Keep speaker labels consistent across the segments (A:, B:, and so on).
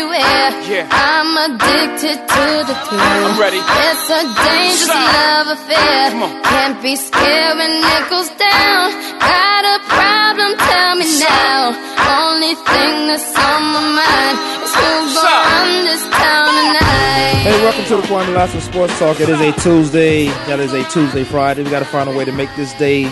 A: everywhere.
B: Yeah.
A: I'm addicted to the thrill.
B: I'm ready.
A: It's a dangerous
B: Shout.
A: love affair. Can't be scared when it goes down. Got a problem? Tell me now. Only thing that's on my mind is who's
B: Shout.
A: gonna run this town tonight.
C: Hey, welcome to the Kwamie Lassiter Sports Talk. It is a Tuesday. That is a Tuesday, Friday. We got to find a way to make this day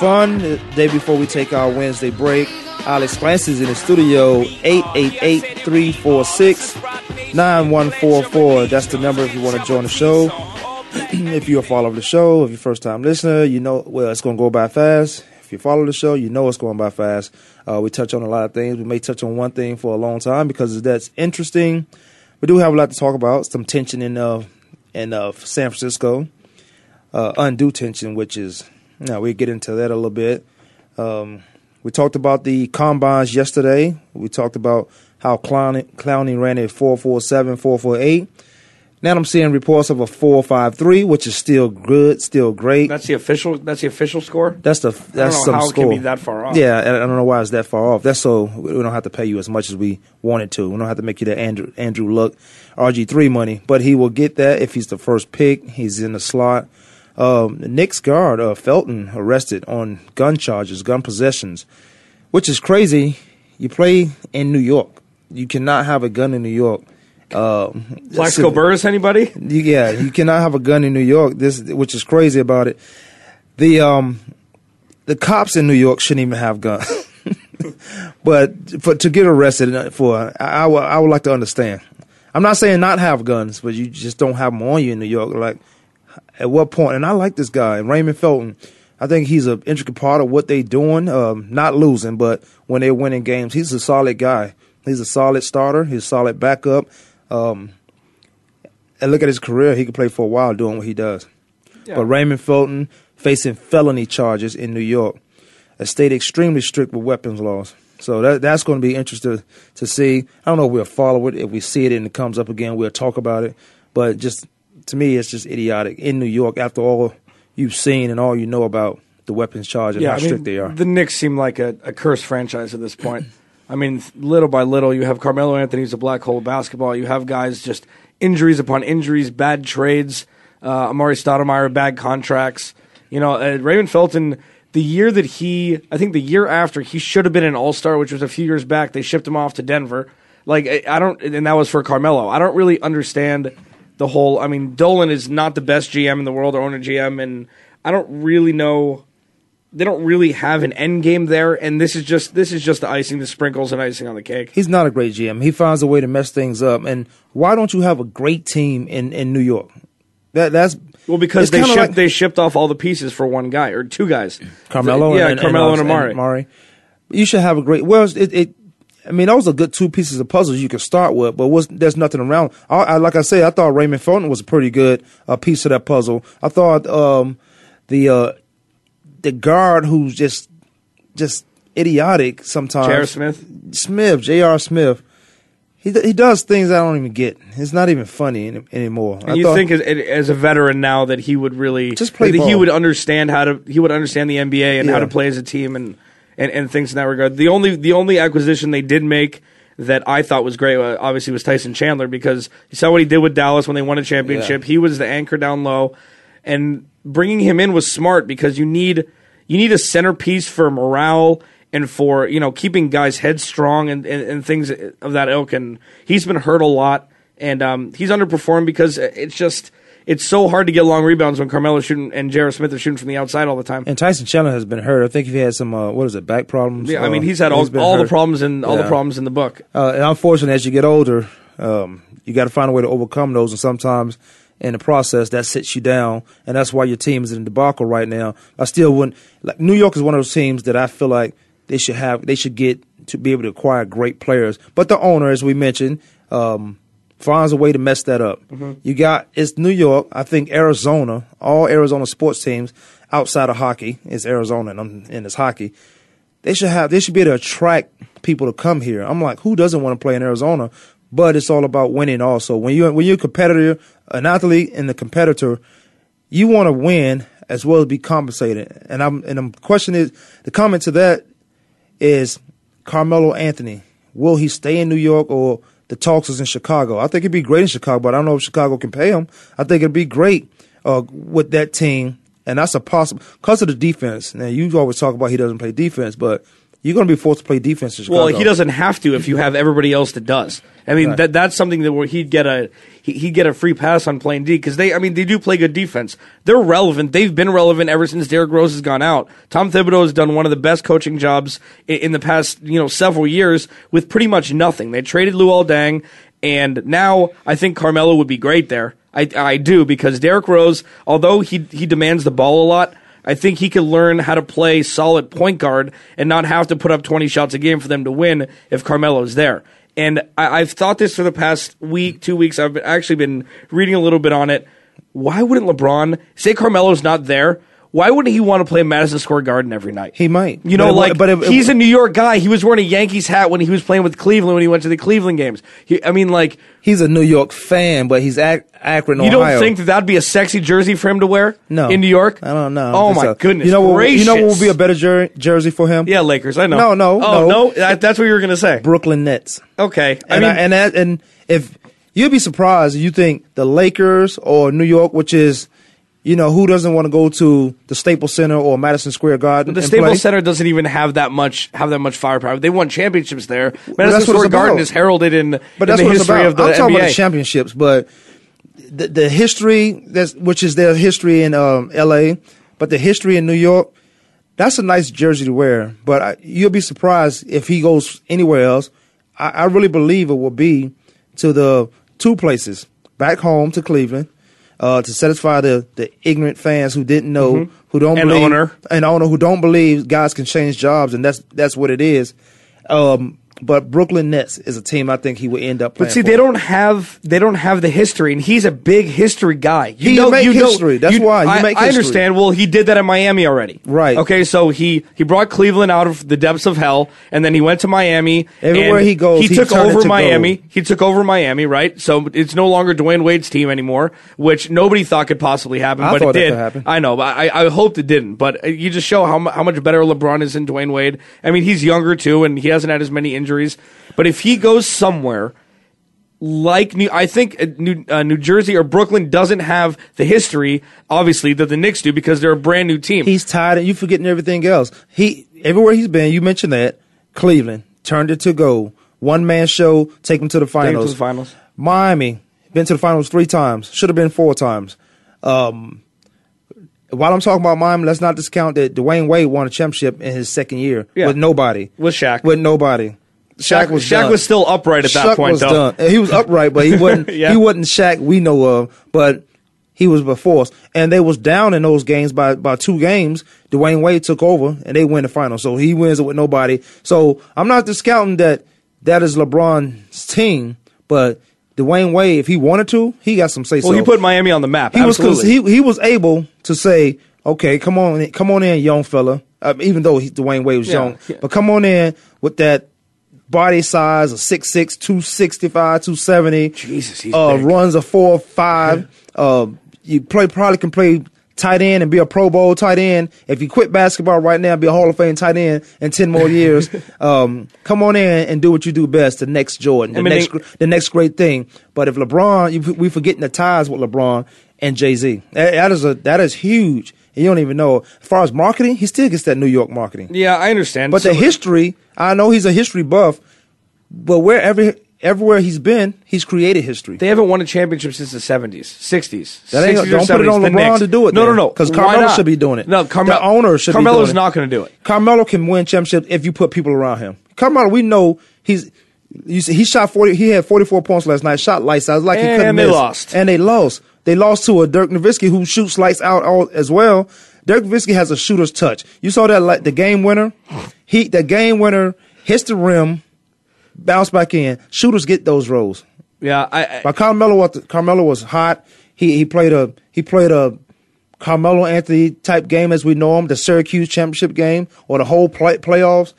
C: fun. The day before we take our Wednesday break. Alex Clancy's in the studio. 888-346-9144. That's the number if you want to join the show. if you're a follower of the show, if you're a first time listener, you know, well, it's going to go by fast. If you follow the show, you know it's going by fast. Uh, we touch on a lot of things. We may touch on one thing for a long time because that's interesting. We do have a lot to talk about. Some tension in uh, in uh, San Francisco, uh, undue tension, which is, know, we get into that a little bit. Um, we talked about the combines yesterday. We talked about how Clowney, Clowney ran a 447, 448. Now I'm seeing reports of a 453, which is still good, still great.
D: That's the official. That's the official score.
C: That's the that's
D: know
C: some
D: how it can
C: score.
D: be that far off.
C: Yeah, I don't know why it's that far off. That's so we don't have to pay you as much as we wanted to. We don't have to make you the Andrew Andrew Luck RG three money, but he will get that if he's the first pick. He's in the slot. Um, the Knicks guard uh, Felton arrested on gun charges, gun possessions, which is crazy. You play in New York. You cannot have a gun in New York. Um,
D: Plaxico Burress. Anybody?
C: you, yeah, you cannot have a gun in New York. This, which is crazy about it. The um, the cops in New York shouldn't even have guns. but for to get arrested for, I, I would I would like to understand. I'm not saying not have guns, but you just don't have them on you in New York. Like, at what point? And I like this guy, Raymond Felton. I think he's an intricate part of what they're doing. Um, not losing, but when they're winning games, he's a solid guy. He's a solid starter. He's a solid backup. Um, and look at his career; he could play for a while doing what he does.
D: Yeah.
C: But Raymond Felton facing felony charges in New York, a state extremely strict with weapons laws. So that that's going to be interesting to see. I don't know if we'll follow it. If we see it and it comes up again, we'll talk about it. But just to me, it's just idiotic in New York. After all you've seen and all you know about the weapons charge and how
D: I mean,
C: strict they are.
D: The Knicks seem like a, a cursed franchise at this point. I mean, little by little, you have Carmelo Anthony's a black hole of basketball. You have guys just injuries upon injuries, bad trades. Uh, Amar'e Stoudemire, bad contracts. You know, uh, Raymond Felton. The year that he, I think the year after, he should have been an All Star, which was a few years back. They shipped him off to Denver. Like I I don't, and that was for Carmelo. I don't really understand the whole. I mean, Dolan is not the best GM in the world or owner GM, and I don't really know they don't really have an end game there, and this is just this is just the icing, the sprinkles, and icing on the cake.
C: He's not a great GM. He finds a way to mess things up. And why don't you have a great team in, in New York? That that's
D: Well, because they shipped
C: like-
D: they shipped off all the pieces for one guy or two guys.
C: Carmelo,
D: yeah,
C: and,
D: Carmelo and,
C: uh,
D: Amar'e.
C: You should have a great. Well, it, it. I mean, those are good two pieces of puzzles you could start with, but there's nothing around. I, I, like I said, I thought Raymond Felton was a pretty good uh, piece of that puzzle. I thought um, the uh, the guard who's just just idiotic sometimes.
D: J.R. Smith.
C: Smith, J.R. Smith. He he does things I don't even get. It's not even funny any, anymore. I
D: And you
C: thought-
D: think as, as a veteran now that he would really
C: Just play
D: that he would understand how to he would understand the NBA and how to play as a team and, and and things in that regard. The only the only acquisition they did make that I thought was great uh, obviously was Tyson Chandler because you saw what he did with Dallas when they won a championship. He was the anchor down low, and bringing him in was smart because you need you need a centerpiece for morale and for you know keeping guys heads strong and, and, and things of that ilk. And he's been hurt a lot, and um, he's underperformed because it's just it's so hard to get long rebounds when Carmelo's shooting and J.R. Smith are shooting from the outside all the time.
C: And Tyson Chandler has been hurt. I think he had some uh, what is it, back problems.
D: yeah, I
C: Uh,
D: mean he's had all,
C: been
D: all the problems and all the problems in the book.
C: Uh, and unfortunately, as you get older, um, you got to find a way to overcome those. And sometimes in the process, that sits you down, and that's why your team is in debacle right now. I still wouldn't like New York is one of those teams that I feel like they should have they should get to be able to acquire great players. But the owner, as we mentioned, um, finds a way to mess that up.
D: Mm-hmm.
C: You got it's New York. I think Arizona. All Arizona sports teams outside of hockey is Arizona, and, I'm- and it's hockey. They should have. They should be able to attract people to come here. I'm like, who doesn't want to play in Arizona? But it's all about winning. Also, when you when you're a competitor, an athlete, and the competitor, you want to win as well as be compensated. And I'm and the question is the comment to that is Carmelo Anthony. Will he stay in New York or the talks is in Chicago? I think it'd be great in Chicago, but I don't know if Chicago can pay him. I think it'd be great uh, with that team, and that's a possible because of the defense. Now you always talk about he doesn't play defense, but you're going to be forced to play defense
D: Well, he doesn't have to if you have everybody else that does. I mean,
C: Right.
D: that that's something that where he'd get a he, he'd get a free pass on playing D because they I mean they do play good defense. They're relevant. They've been relevant ever since Derrick Rose has gone out. Tom Thibodeau has done one of the best coaching jobs in, in the past you know several years with pretty much nothing. They traded Luol Deng, and now I think Carmelo would be great there. I I do because Derrick Rose, although he he demands the ball a lot. I think he could learn how to play solid point guard and not have to put up 20 shots a game for them to win if Carmelo's there. And I, I've thought this for the past week, two weeks. I've actually been reading a little bit on it. Why wouldn't LeBron say Carmelo's not there? Why wouldn't he want to play Madison Square Garden every night?
C: He might.
D: You know,
C: But
D: like
C: but
D: he's a New York guy. He was wearing a Yankees hat when he was playing with Cleveland when he went to the Cleveland games. He, I mean, like
C: he's a New York fan, but he's Ac- Akron,
D: you
C: Ohio.
D: don't think that that'd be a sexy jersey for him to wear?
C: no
D: in New York.
C: I don't know.
D: Oh my
C: a-
D: goodness!
C: You know what?
D: gracious.
C: You know what would be a better jer- jersey for him?
D: Yeah, Lakers. I know.
C: No, no,
D: oh,
C: no.
D: no. That, that's what you were gonna say.
C: Brooklyn Nets.
D: Okay. I
C: And
D: mean,
C: I, and that, and if you'd be surprised, if you think the Lakers or New York, which is, you know, who doesn't want to go to the Staples Center or Madison Square Garden?
D: the
C: and
D: Staples
C: play?
D: Center doesn't even have that much have that much firepower. They won championships there. Madison
C: what
D: Square Garden is heralded in,
C: But
D: in
C: that's
D: the
C: what
D: history of the
C: I'm talking
D: NBA.
C: about the championships, but the, the history that's which is their history in um, L.A., but the history in New York. That's a nice jersey to wear, but I, you'll be surprised if he goes anywhere else. I, I really believe it will be to the two places back home to Cleveland uh, to satisfy the, the ignorant fans who didn't know, who don't
D: Mm-hmm.
C: Believe,
D: owner.
C: and owner who don't believe guys can change jobs, and that's that's what it is. Um, but Brooklyn Nets is a team I think he would end up.
D: But see,
C: for.
D: they don't have they don't have the history, and he's a big history guy. You
C: He
D: know,
C: make
D: you know-
C: history. That's
D: you-
C: why. You
D: I,
C: make
D: I understand. Well, he did that in Miami already.
C: Right.
D: Okay, so he he brought Cleveland out of the depths of hell, and then he went to Miami.
C: Everywhere he goes,
D: he,
C: he
D: took over Miami.
C: gold.
D: He took over Miami, right? So it's no longer Dwyane Wade's team anymore, which nobody thought could possibly happen,
C: I
D: but it did.
C: could happen.
D: I know, but I, I hoped it didn't. But uh, you just show how how much better LeBron is than Dwyane Wade. I mean, he's younger too, and he hasn't had as many injuries. But if he goes somewhere like New, I think uh, New, uh, New Jersey or Brooklyn doesn't have the history, obviously, that the Knicks do because they're a brand new team.
C: He's tired, and you forgetting everything else. He everywhere he's been. You mentioned that Cleveland turned it to gold. One man show, take him to the
D: Take him
C: finals.
D: to the finals.
C: Miami been to the finals three times. Should have been four times. Um, while I'm talking about Miami, let's not discount that Dwyane Wade won a championship in his second year
D: Yeah.
C: with nobody.
D: With Shaq.
C: With nobody. Shaq, was
D: Shaq
C: done.
D: was still upright at that
C: Shaq
D: point,
C: was
D: though.
C: done. He was upright, but he wasn't.
D: Yeah.
C: He wasn't Shaq we know of, but he was before us. And they was down in those games by by two games. Dwyane Wade took over, and they win the final. So he wins it with nobody. So I'm not discounting that that is LeBron's team, but Dwyane Wade, if he wanted to, he got some say so.
D: Well, he put Miami on the map.
C: He was because he he was able to say, okay, come on, come on in, young fella. Uh, even though he, Dwyane Wade was
D: Yeah,
C: young, but come on in with that body size of 6'6", 265, 270.
D: Jesus, he's
C: uh, runs a four five. Uh, you play probably can play tight end and be a Pro Bowl tight end. If you quit basketball right now, be a Hall of Fame tight end in ten more years. um, come on in and do what you do best. The next Jordan, the
D: I mean,
C: next
D: they-
C: the next great thing. But if LeBron, you, we forgetting the ties with LeBron and Jay Z. That, that is a that is huge. And you don't even know. As far as marketing, he still gets that New York marketing.
D: yeah, I understand.
C: But
D: So-
C: the history, I know he's a history buff. But wherever everywhere he's been, he's created history.
D: They haven't won a championship since the seventies, sixties.
C: Don't put it on LeBron to do it
D: No, no,
C: no.
D: no.
C: 'cause
D: Why
C: Carmelo should be doing it.
D: No, Carmelo.
C: The owner should be
D: Carmelo's
C: doing it.
D: not going to do it.
C: Carmelo can win championships if you put people around him. Carmelo, we know he's. You see, he shot forty. He had forty four points last night. Shot lights out. Like he couldn't
D: they
C: miss.
D: lost.
C: And they lost. They lost to a Dirk Nowitzki who shoots lights out all as well. Dirk Nowitzki has a shooter's touch. You saw that like the game winner. He the game winner hits the rim, bounce back in. Shooters get those rolls.
D: Yeah, I, I
C: But Carmelo was Carmelo was hot. He he played a he played a Carmelo Anthony type game as we know him, the Syracuse championship game or the whole play, playoffs.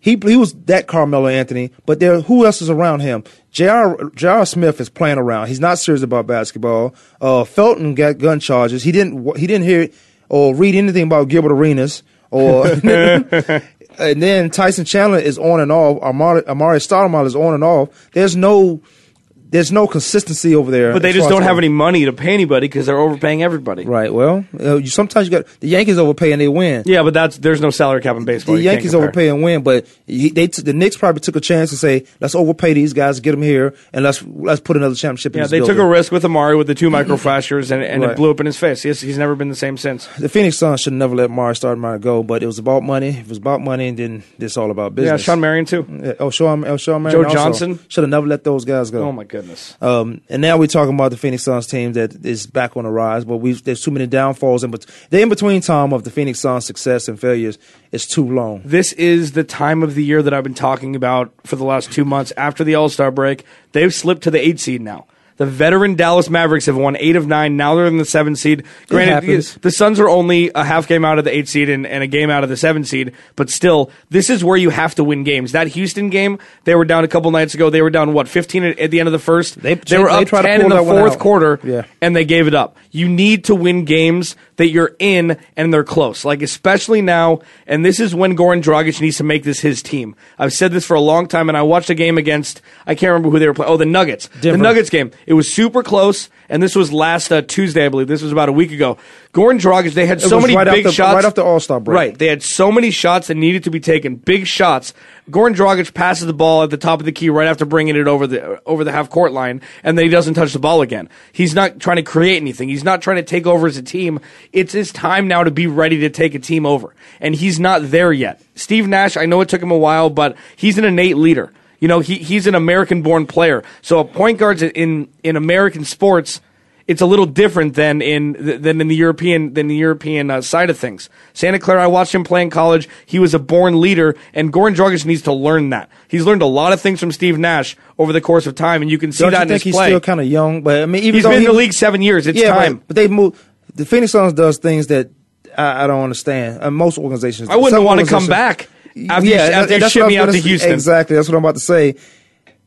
C: He he was that Carmelo Anthony, but there who else is around him? J.R. J.R. Smith is playing around. He's not serious about basketball. Uh, Felton got gun charges. He didn't he didn't hear or read anything about Gilbert Arenas or and then Tyson Chandler is on and off. Amar'e, Amar'e Stoudemire is on and off. There's no there's no consistency over there.
D: but they just don't have any money to pay anybody because they're overpaying everybody.
C: Right. Well, uh, you, sometimes you got the Yankees overpay and they win.
D: Yeah, but that's there's no salary cap in baseball.
C: The
D: You
C: Yankees overpay and win, but he, they t- the Knicks probably took a chance to say, "Let's overpay these guys, get them here, and let's let's put another championship." in
D: Yeah, they took a risk with Amar'e with the two microfractures, and, and it blew up in his face. He's, he's never been the same since.
C: The Phoenix Suns should never let Mari Stoudemire go, but it was about money. If it was about money, and then it's all about business.
D: Yeah. Shawn Marion too.
C: Yeah, Oh, Shawn, oh, Shawn Marion
D: Joe
C: also
D: Johnson?
C: should have never let those guys go.
D: Oh my goodness.
C: Um, and now we're talking about the Phoenix Suns team that is back on the rise, but we there's too many downfalls. In bet- the in between time of the Phoenix Suns' success and failures is too long.
D: This is the time of the year that I've been talking about for the last two months after the All Star break. They've slipped to the eight seed now. The veteran Dallas Mavericks have won eight of nine. Now they're in the seven seed. Granted, the Suns are only a half game out of the eight seed and, and a game out of the seven seed, but still, this is where you have to win games. That Houston game, they were down a couple nights ago. They were down what fifteen at, at the end of the first.
C: They-
D: they were
C: they
D: up
C: tried to
D: ten in the fourth quarter,
C: Yeah.
D: and they gave it up. You need to win games that you're in and they're close. Like especially now, and this is when Goran Dragic needs to make this his team. I've said this for a long time, and I watched a game against I can't remember who they were playing. Oh, the Nuggets.
C: Denver.
D: The Nuggets game. It was super close, and this was last uh, Tuesday, I believe. This was about a week ago. Goran Dragic. They had so many
C: right
D: big
C: after-
D: shots
C: right after All-Star break.
D: Right. They had so many shots that needed to be taken, big shots. Goran Dragic passes the ball at the top of the key right after bringing it over the over the half court line, and then he doesn't touch the ball again. He's not trying to create anything. He's not trying to take over as a team. It's his time now to be ready to take a team over, and he's not there yet. Steve Nash, I know it took him a while, but he's an innate leader. You know, he, he's an American-born player. So a point guard in in American sports it's a little different than in than in the European than the European uh, side of things. Santa Clara, I watched him play in college. He was a born leader, and Goran Dragic needs to learn that. He's learned a lot of things from Steve Nash over the course of time, and you can see
C: Don't
D: that
C: you
D: in
C: think
D: his
C: he's
D: play.
C: still kind of young? But I mean, even
D: He's been in the league seven years. It's
C: yeah,
D: time.
C: But, but they move. The Phoenix Suns does things that I, I don't understand. And most organizations,
D: I wouldn't want to come back after you, after you
C: that's
D: ship me
C: I
D: out to Houston.
C: Exactly, that's what I'm about to say.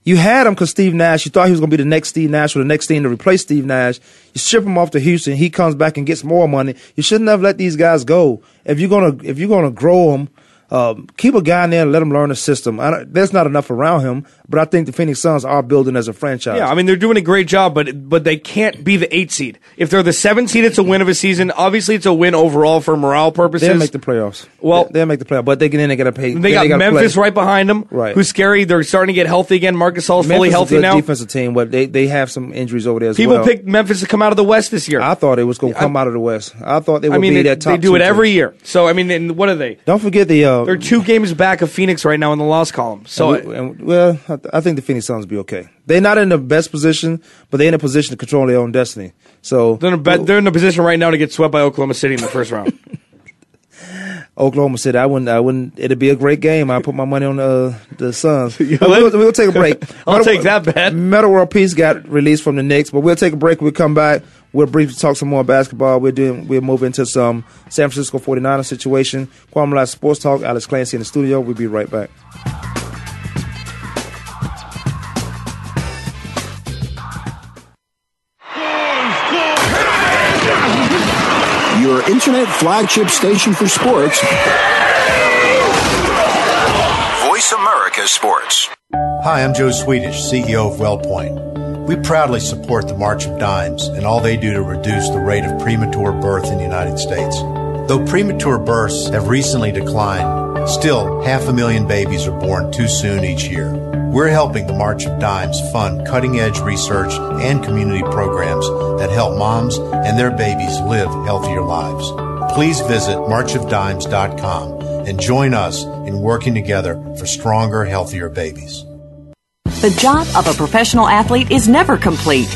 C: You had him because Steve Nash. You thought he was going to be the next Steve Nash or the next team to replace Steve Nash. You ship him off to Houston. He comes back and gets more money. You shouldn't have let these guys go. If you're gonna if you're gonna grow them, um, keep a guy in there and let him learn the system. I don't, there's not enough around him, but I think the Phoenix Suns are building as a franchise.
D: Yeah, I mean they're doing a great job, but but they can't be the eight seed. If they're the seven seed, it's a win of a season. Obviously, it's a win overall for morale purposes.
C: they'll make the playoffs.
D: Well-
C: they'll make the playoffs, but they can then they got to pay.
D: They got
C: gotta
D: Memphis
C: play.
D: right behind them,
C: Right.
D: who's scary. They're starting to get healthy again. Marc Gasol's
C: Memphis
D: fully
C: is a
D: healthy now.
C: defensive team, but they, they have some injuries over there as
D: People
C: well.
D: picked Memphis to come out of the West this year.
C: I thought it was going to come out of the West. I thought they would
D: I mean,
C: be
D: they,
C: that top.
D: they do it every
C: team.
D: year. So I mean, and what are they?
C: Don't forget the. Uh,
D: They're two games back of Phoenix right now in the loss column. So
C: and we- and- well, I, th- I think the Phoenix Suns will be okay. They're not in the best position, but they're in a position to control their own destiny. So
D: they're in, a, be- they're in a position right now to get swept by Oklahoma City in the first round.
C: Oklahoma City, I wouldn't. I wouldn't. It'd be a great game. I put my money on uh, the Suns. We'll, we'll take a break.
D: I'll
C: Metal-
D: take that bet.
C: Metta World Peace got released from the Knicks, but we'll take a break. We'll come back. We'll briefly talk some more basketball. We're doing. We'll move into some San Francisco 49ers situation. Kwamie Sports Talk. Alex Clancy in the studio. We'll be right back.
B: Your internet flagship station for sports.
E: Voice America Sports.
F: Hi, I'm Joe Swedish, CEO of WellPoint. We proudly support the March of Dimes and all they do to reduce the rate of premature birth in the United States. Though premature births have recently declined, still half a million babies are born too soon each year. We're helping the March of Dimes fund cutting edge research and community programs that help moms and their babies live healthier lives. Please visit marchofdimes.com and join us in working together for stronger, healthier babies.
G: The job of a professional athlete is never complete.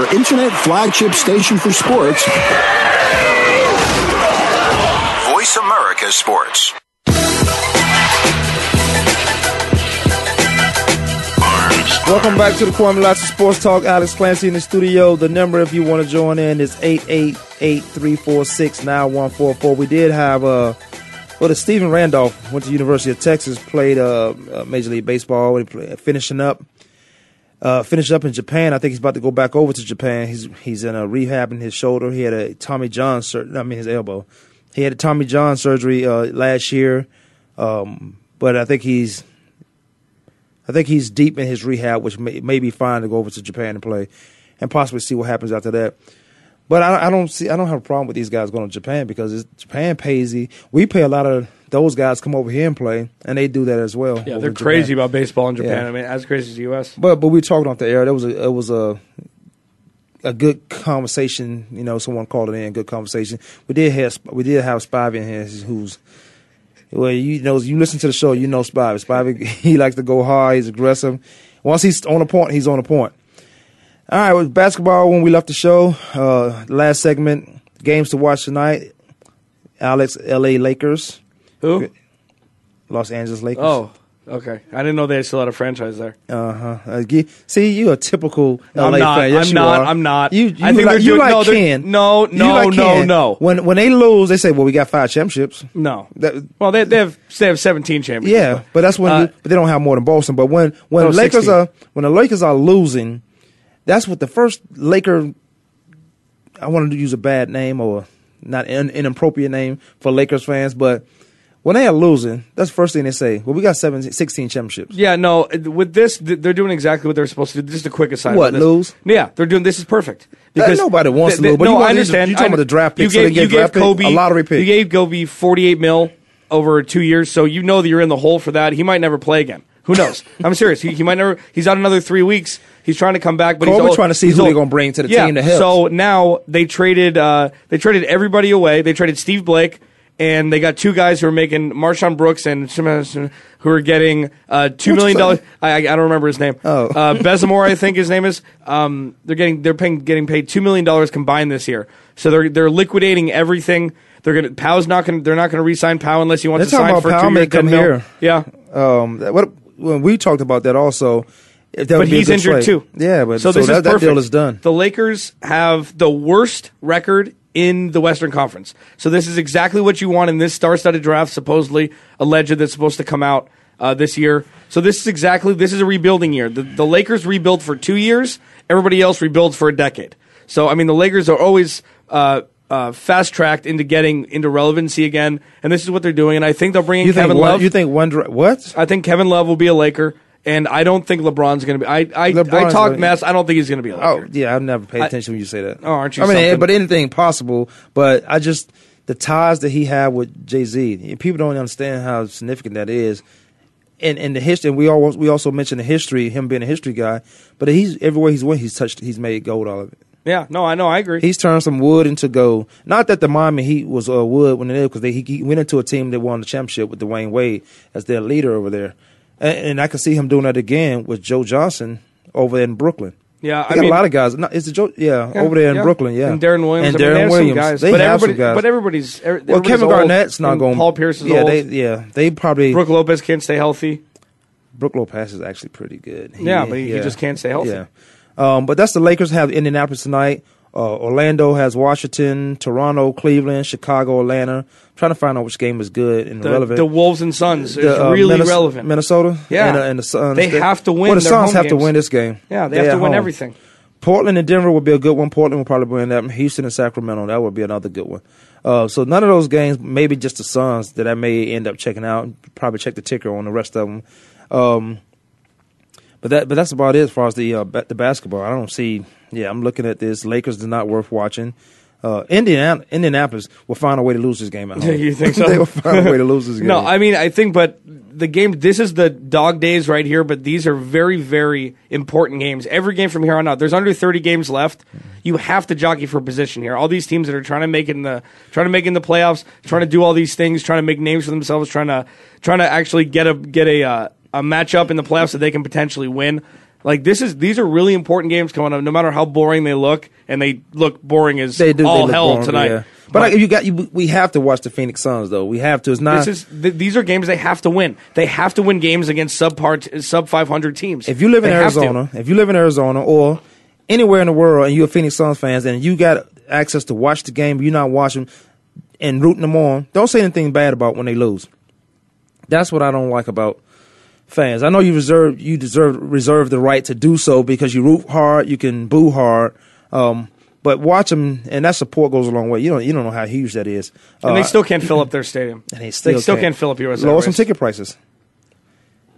B: Your internet flagship station for sports.
E: Voice America Sports.
C: Welcome back to the Kwamie Lassiter Sports Talk. Alex Clancy in the studio. The number, if you want to join in, is 888-346-9144. We did have, uh, well, the Stephen Randolph went to University of Texas, played uh, uh, Major League Baseball, and play, finishing up, uh, finished up in Japan. I think he's about to go back over to Japan. He's he's in a rehab in his shoulder. He had a Tommy John, sur- I mean his elbow. He had a Tommy John surgery uh, last year, um, but I think he's I think he's deep in his rehab, which may, may be fine to go over to Japan and play, and possibly see what happens after that. But I, I don't see I don't have a problem with these guys going to Japan because Japan pays the we pay a lot of those guys come over here and play, and they do that as well.
D: Yeah, they're crazy about baseball in Japan.
C: Yeah.
D: I mean, as crazy as the U.S.
C: But but we were talking off the air. There was a it was a a good conversation. You know, someone called it in. Good conversation. We did have we did have Spivey in here, who's well, you know, you listen to the show, you know Spivey. Spivey he likes to go hard. He's aggressive. Once he's on a point, he's on a point. All right, with basketball, when we left the show, uh, last segment, games to watch tonight. Alex, L.A. Lakers,
D: Who?
C: Los Angeles Lakers.
D: Oh, okay. I didn't know they still had a franchise there.
C: Uh-huh. Uh huh. See, you a typical LA
D: I'm not.
C: fan. Yes,
D: I'm
C: you
D: not.
C: are.
D: I'm not.
C: You, you
D: I think
C: like,
D: they're
C: you
D: doing-
C: like
D: no,
C: Ken.
D: no,
C: You
D: no,
C: like
D: no,
C: Ken.
D: no.
C: When when they lose, they say, "Well, we got five championships."
D: No.
C: That-
D: well, they, they have they have 17 championships.
C: Yeah, but that's when.
D: Uh,
C: you, but they don't have more than Boston. But when when
D: No,
C: Lakers
D: 16.
C: are when the Lakers are losing, that's what the first Laker. I wanted to use a bad name or not an inappropriate name for Lakers fans, but when they are losing, that's the first thing they say. Well, we got 17, 16 championships.
D: Yeah, no. With this, they're doing exactly what they're supposed to do. Just a quick aside.
C: What, lose?
D: Yeah, they're doing. This is perfect.
C: Uh, nobody wants to lose, but
D: no,
C: you
D: I understand.
C: You're talking
D: I-
C: about the draft
D: You
C: pick, so
D: you gave
C: pick,
D: Kobe
C: a lottery pick.
D: You gave Kobe 48 mil over two years, so you know that you're in the hole for that. He might never play again. Who knows? I'm serious. He, he might never. He's out another three weeks. He's trying to come back, but he's
C: Kobe
D: old-
C: trying to see
D: he's
C: who
D: old.
C: they gonna bring to the
D: Yeah,
C: team to help.
D: So now they traded. Uh, they traded everybody away. They traded Steve Blake. And they got two guys who are making MarShon Brooks and who are getting uh, two million dollars. I, I don't remember his name.
C: Oh.
D: uh, Bazemore, I think his name is. Um, they're getting they're paying getting paid two million dollars combined this year. So they're they're liquidating everything. They're gonna Powell's not gonna they're not gonna re-sign Powell unless he wants
C: They're
D: to sign
C: about
D: for
C: Powell
D: two
C: may come here.
D: Yeah,
C: Um, what when we talked about that also, that
D: but
C: would be a
D: he's injured
C: trade.
D: too.
C: Yeah, but
D: so,
C: so,
D: this
C: that,
D: is
C: that deal is done.
D: The Lakers have the worst record in the Western Conference. So this is exactly what you want in this star-studded draft, supposedly alleged that's supposed to come out uh, this year. So this is exactly this is a rebuilding year. The, the Lakers rebuild for two years. Everybody else rebuilds for a decade. So I mean, the Lakers are always. Uh, uh, fast tracked into getting into relevancy again, and this is what they're doing. And I think they'll bring in
C: You
D: Kevin
C: one,
D: Love.
C: You think one? dra- What?
D: I think Kevin Love will be a Laker, and I don't think LeBron's going to be. I I, I talk
C: gonna-
D: mess. I don't think he's going to be a
C: Oh yeah, I've never paid
D: I-
C: attention when you say that.
D: Oh, aren't you
C: I mean,
D: something?
C: but anything possible. But I just the ties that he had with Jay Z. People don't understand how significant that is. And and the history. And we all we also mentioned the history. Him being a history guy. But he's everywhere he's went, he's touched. He's made gold all of it.
D: Yeah, no, I know, I agree.
C: He's turned some wood into gold. Not that the Miami Heat was uh, wood when they because they he, he went into a team that won the championship with Dwyane Wade as their leader over there, and, and I can see him doing that again with Joe Johnson over in Brooklyn.
D: Yeah,
C: they
D: I
C: got
D: mean-
C: a lot of guys. No, it's a Joe, yeah,
D: Yeah,
C: over there in
D: yeah.
C: Brooklyn, yeah,
D: and Deron Williams,
C: and
D: I mean, Deron
C: Williams.
D: guys,
C: they
D: but
C: have some guys.
D: but everybody's, every-
C: well, Kevin
D: old,
C: Garnett's not going.
D: Paul Pierce is
C: yeah,
D: old.
C: they yeah they probably
D: Brook Lopez can't stay healthy.
C: Brook Lopez is actually pretty good. He-
D: Yeah, but he- he just can't stay healthy.
C: Yeah. Um, but that's the Lakers have Indianapolis tonight. Uh, Orlando has Washington, Toronto, Cleveland, Chicago, Atlanta. I'm trying to find out which game is good and
D: The,
C: relevant.
D: the Wolves and Suns is
C: uh,
D: really
C: Minnes-
D: relevant.
C: Minnesota,
D: Yeah.
C: and, uh, and the Suns.
D: They have to win
C: Well, the Suns have to win this game.
D: Yeah, they
C: They're
D: have to win
C: home.
D: everything.
C: Portland and Denver would be a good one. Portland will probably win that. Houston and Sacramento, that would be another good one. Uh, so none of those games, maybe just the Suns that I may end up checking out. Probably check the ticker on the rest of them. Um, but that, but that's about it as far as the uh, the basketball. I don't see. Yeah, I'm looking at this. Lakers is not worth watching. Uh, Indiana, Indianapolis will find a way to lose this game at home.
D: you think so?
C: they will find a way to lose this game.
D: No, I mean I think, but the game. This is the dog days right here, but these are very, very important games. Every game from here on out. There's under 30 games left. You have to jockey for position here. All these teams that are trying to make it in the trying to make it in the playoffs, trying to do all these things, trying to make names for themselves, trying to trying to actually get a get a uh, a matchup in the playoffs that they can potentially win. Like this is these are really important games coming up. No matter how boring they look, and they look boring as
C: they do.
D: all
C: look
D: hell
C: boring,
D: tonight.
C: yeah. But, like, you got you. We have to watch the Phoenix Suns though. We have to. It's not.
D: This is th- these are games they have to win. They have to win games against subpar sub 500 teams.
C: If you live in
D: They.
C: Arizona, if you live in Arizona or anywhere in the world and you're a Phoenix Suns fans and you got access to watch the game, but you're not watching and rooting them on, don't say anything bad about when they lose. That's what I don't like about fans. I know you reserve you deserve reserve the right to do so because you root hard, you can boo hard. Um, but watch them, and that support goes a long way. You don't you don't know how huge that is.
D: and
C: Uh,
D: they still can't fill up their stadium.
C: and they still, they
D: still
C: can't.
D: can't fill up US
C: Lower some ticket prices.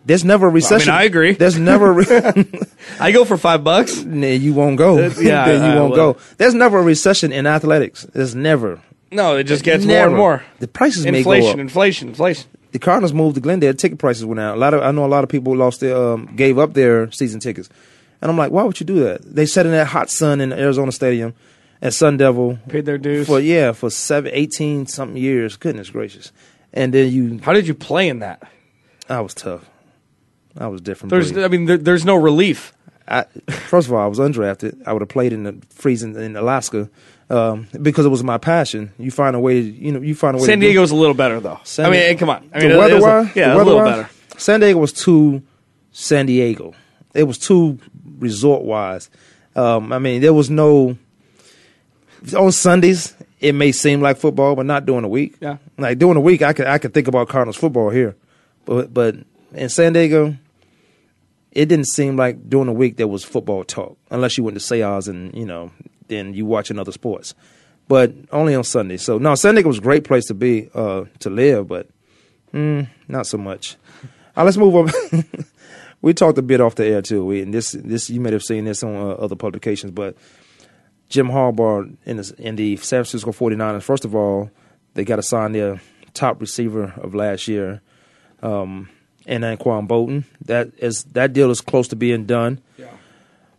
C: There's never a recession.
D: I agree.
C: There's never. re-
D: I go for five bucks.
C: Nah, you won't go.
D: Uh, yeah,
C: Then you
D: I
C: won't go. There's never a recession in athletics. There's never.
D: No, it just gets more and more.
C: The prices may go
D: Inflation, inflation, inflation.
C: The Cardinals moved to Glendale. Ticket prices went out. A lot of I know a lot of people lost their um, gave up their season tickets, and I'm like, why would you do that? They sat in that hot sun in the Arizona Stadium at Sun Devil
D: Paid their dues.
C: for yeah for seven, 18 something years. Goodness gracious! And then you,
D: How did you play in that?
C: I was tough. I was different.
D: There's,
C: breed.
D: I mean, there, there's no relief.
C: I, first of all, I was undrafted. I would have played in the freezing in Alaska um, because it was my passion. You find a way you know, you find a way.
D: San
C: to do-
D: Diego's a little better though.
C: San
D: I mean, come on. I mean,
C: the weather
D: was
C: wise,
D: yeah,
C: the
D: a little
C: weather-wise,
D: better.
C: San Diego was too San Diego. It was too resort wise. Um, I mean, there was no on Sundays. It may seem like football, but not during the week.
D: Yeah.
C: like during the week, I could I could think about Cardinals football here, but but in San Diego, it didn't seem like during the week there was football talk unless you went to Sayers and you know then you watching other sports, but only on Sunday. So no, San Diego was a great place to be uh, to live, but mm, not so much. Uh, let's move on. we talked a bit off the air too. We and this this you may have seen this on uh, other publications, but Jim Harbaugh in the, in the San Francisco 49ers. First of all, they got to sign their top receiver of last year, um, and Anquan Boldin. That is that deal is close to being done.
D: Yeah.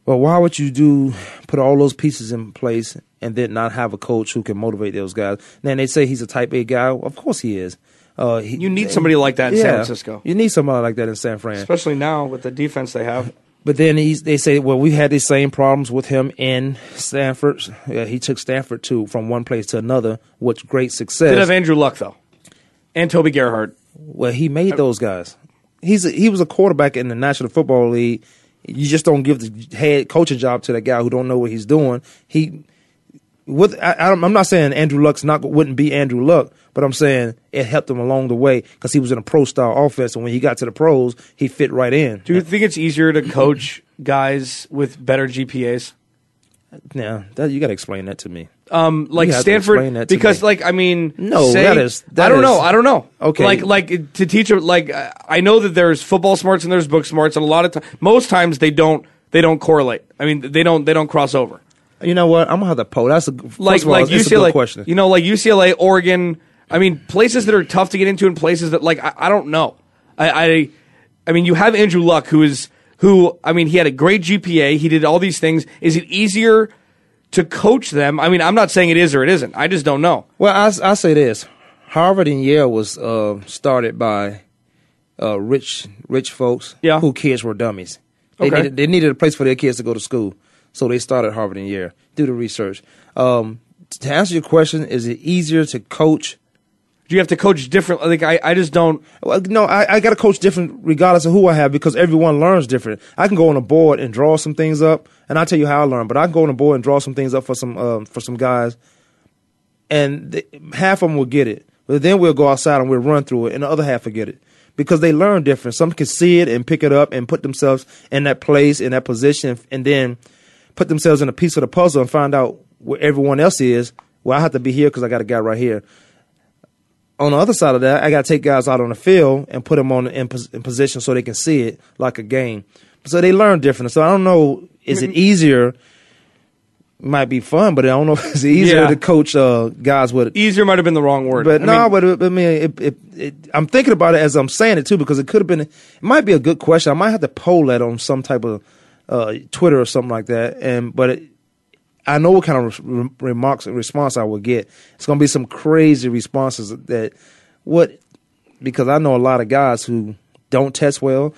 C: But why would you do put all those pieces in place and then not have a coach who can motivate those guys? Then they say he's a Type A guy. Of course he is. Uh, he,
D: You need somebody like that in San Francisco.
C: You need somebody like that in San Fran.
D: Especially now with the defense they have.
C: But then he's, they say, well, we had these same problems with him in Stanford. Yeah, he took Stanford to from one place to another with great success.
D: Did have Andrew Luck though, and Toby Gerhart.
C: well, he made those guys. He's a, he was a quarterback in the National Football League. You just don't give the head coaching job to that guy who don't know what he's doing. He with I, I'm not saying Andrew Luck's not wouldn't be Andrew Luck, but I'm saying it helped him along the way because he was in a pro style offense, and when he got to the pros, he fit right in.
D: Do you think it's easier to coach guys with better GPAs?
C: Now that you got to explain that to me.
D: Um, like
C: You have to
D: Stanford,
C: to
D: because
C: me.
D: like I mean,
C: No,
D: say-
C: that is- that
D: I don't
C: is-
D: know. I don't know.
C: Okay.
D: like like to teach a- like I know that there's football smarts and there's book smarts, and a lot of times, most times they don't they don't correlate. I mean, they don't they don't cross over.
C: You know what? I'm gonna have to poll. That's a first
D: Like
C: of all,
D: like
C: it's a good
D: UCLA,
C: question.
D: you know, like UCLA, Oregon. I mean, places that are tough to get into, and places that like I, I don't know. I, I I mean, you have Andrew Luck, who is who. I mean, he had a great GPA. He did all these things. Is it easier to coach them? I mean, I'm not saying it is or it isn't. I just don't know.
C: Well, I, I say this: Harvard and Yale was uh, started by uh, rich rich folks
D: Yeah.
C: who kids were dummies. They,
D: Okay.
C: needed, they needed a place for their kids to go to school, so they started Harvard and Yale. Do the research. Um, to answer your question, is it easier to coach
D: Do you have to coach different? Like I, I just don't.
C: Well, no, I, I got to coach different regardless of who I have because everyone learns different. I can go on a board and draw some things up, and I'll tell you how I learn. But I can go on a board and draw some things up for some um, for some guys, and half of them will get it. But then we'll go outside and we'll run through it, and the other half will get it because they learn different. Some can see it and pick it up and put themselves in that place, in that position, and then put themselves in a piece of the puzzle and find out where everyone else is. Well, I have to be here because I got a guy right here. On the other side of that, I got to take guys out on the field and put them on in, pos- in position so they can see it like a game. So they learn different. So I don't know. Is it easier? Might be fun, but I don't know if it's easier
D: Yeah.
C: to coach uh, guys with
D: Easier might have been the wrong word.
C: but
D: I
C: no,
D: mean,
C: but it, I mean, it, it, it, I'm thinking about it as I'm saying it too because it could have been. It might be a good question. I might have to poll that on some type of uh, Twitter or something like that. And but it, I know what kind of re- remarks response I will get. It's going to be some crazy responses that what because I know a lot of guys who don't test well.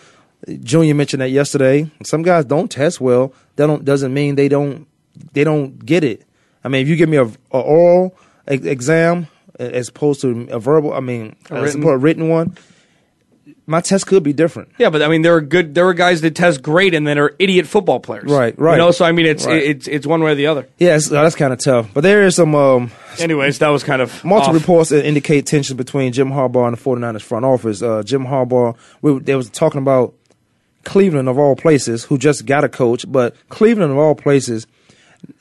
C: Junior mentioned that yesterday. Some guys don't test well. That don't doesn't mean they don't they don't get it. I mean, if you give me a, a oral exam as opposed to a verbal, I mean,
D: A written.
C: a written one, my test could be different.
D: Yeah, but I mean, there are good. There are guys that test great and then are idiot football players.
C: Right, right.
D: You know, so I mean, it's
C: Right.
D: it's it's one way or the other.
C: Yeah, it's, that's kind of tough. But there is some um,
D: Anyways, that was kind of
C: multiple
D: off.
C: reports that indicate tensions between Jim Harbaugh and the 49ers front office. Uh, Jim Harbaugh, we, they was talking about Cleveland of all places, who just got a coach, but Cleveland of all places,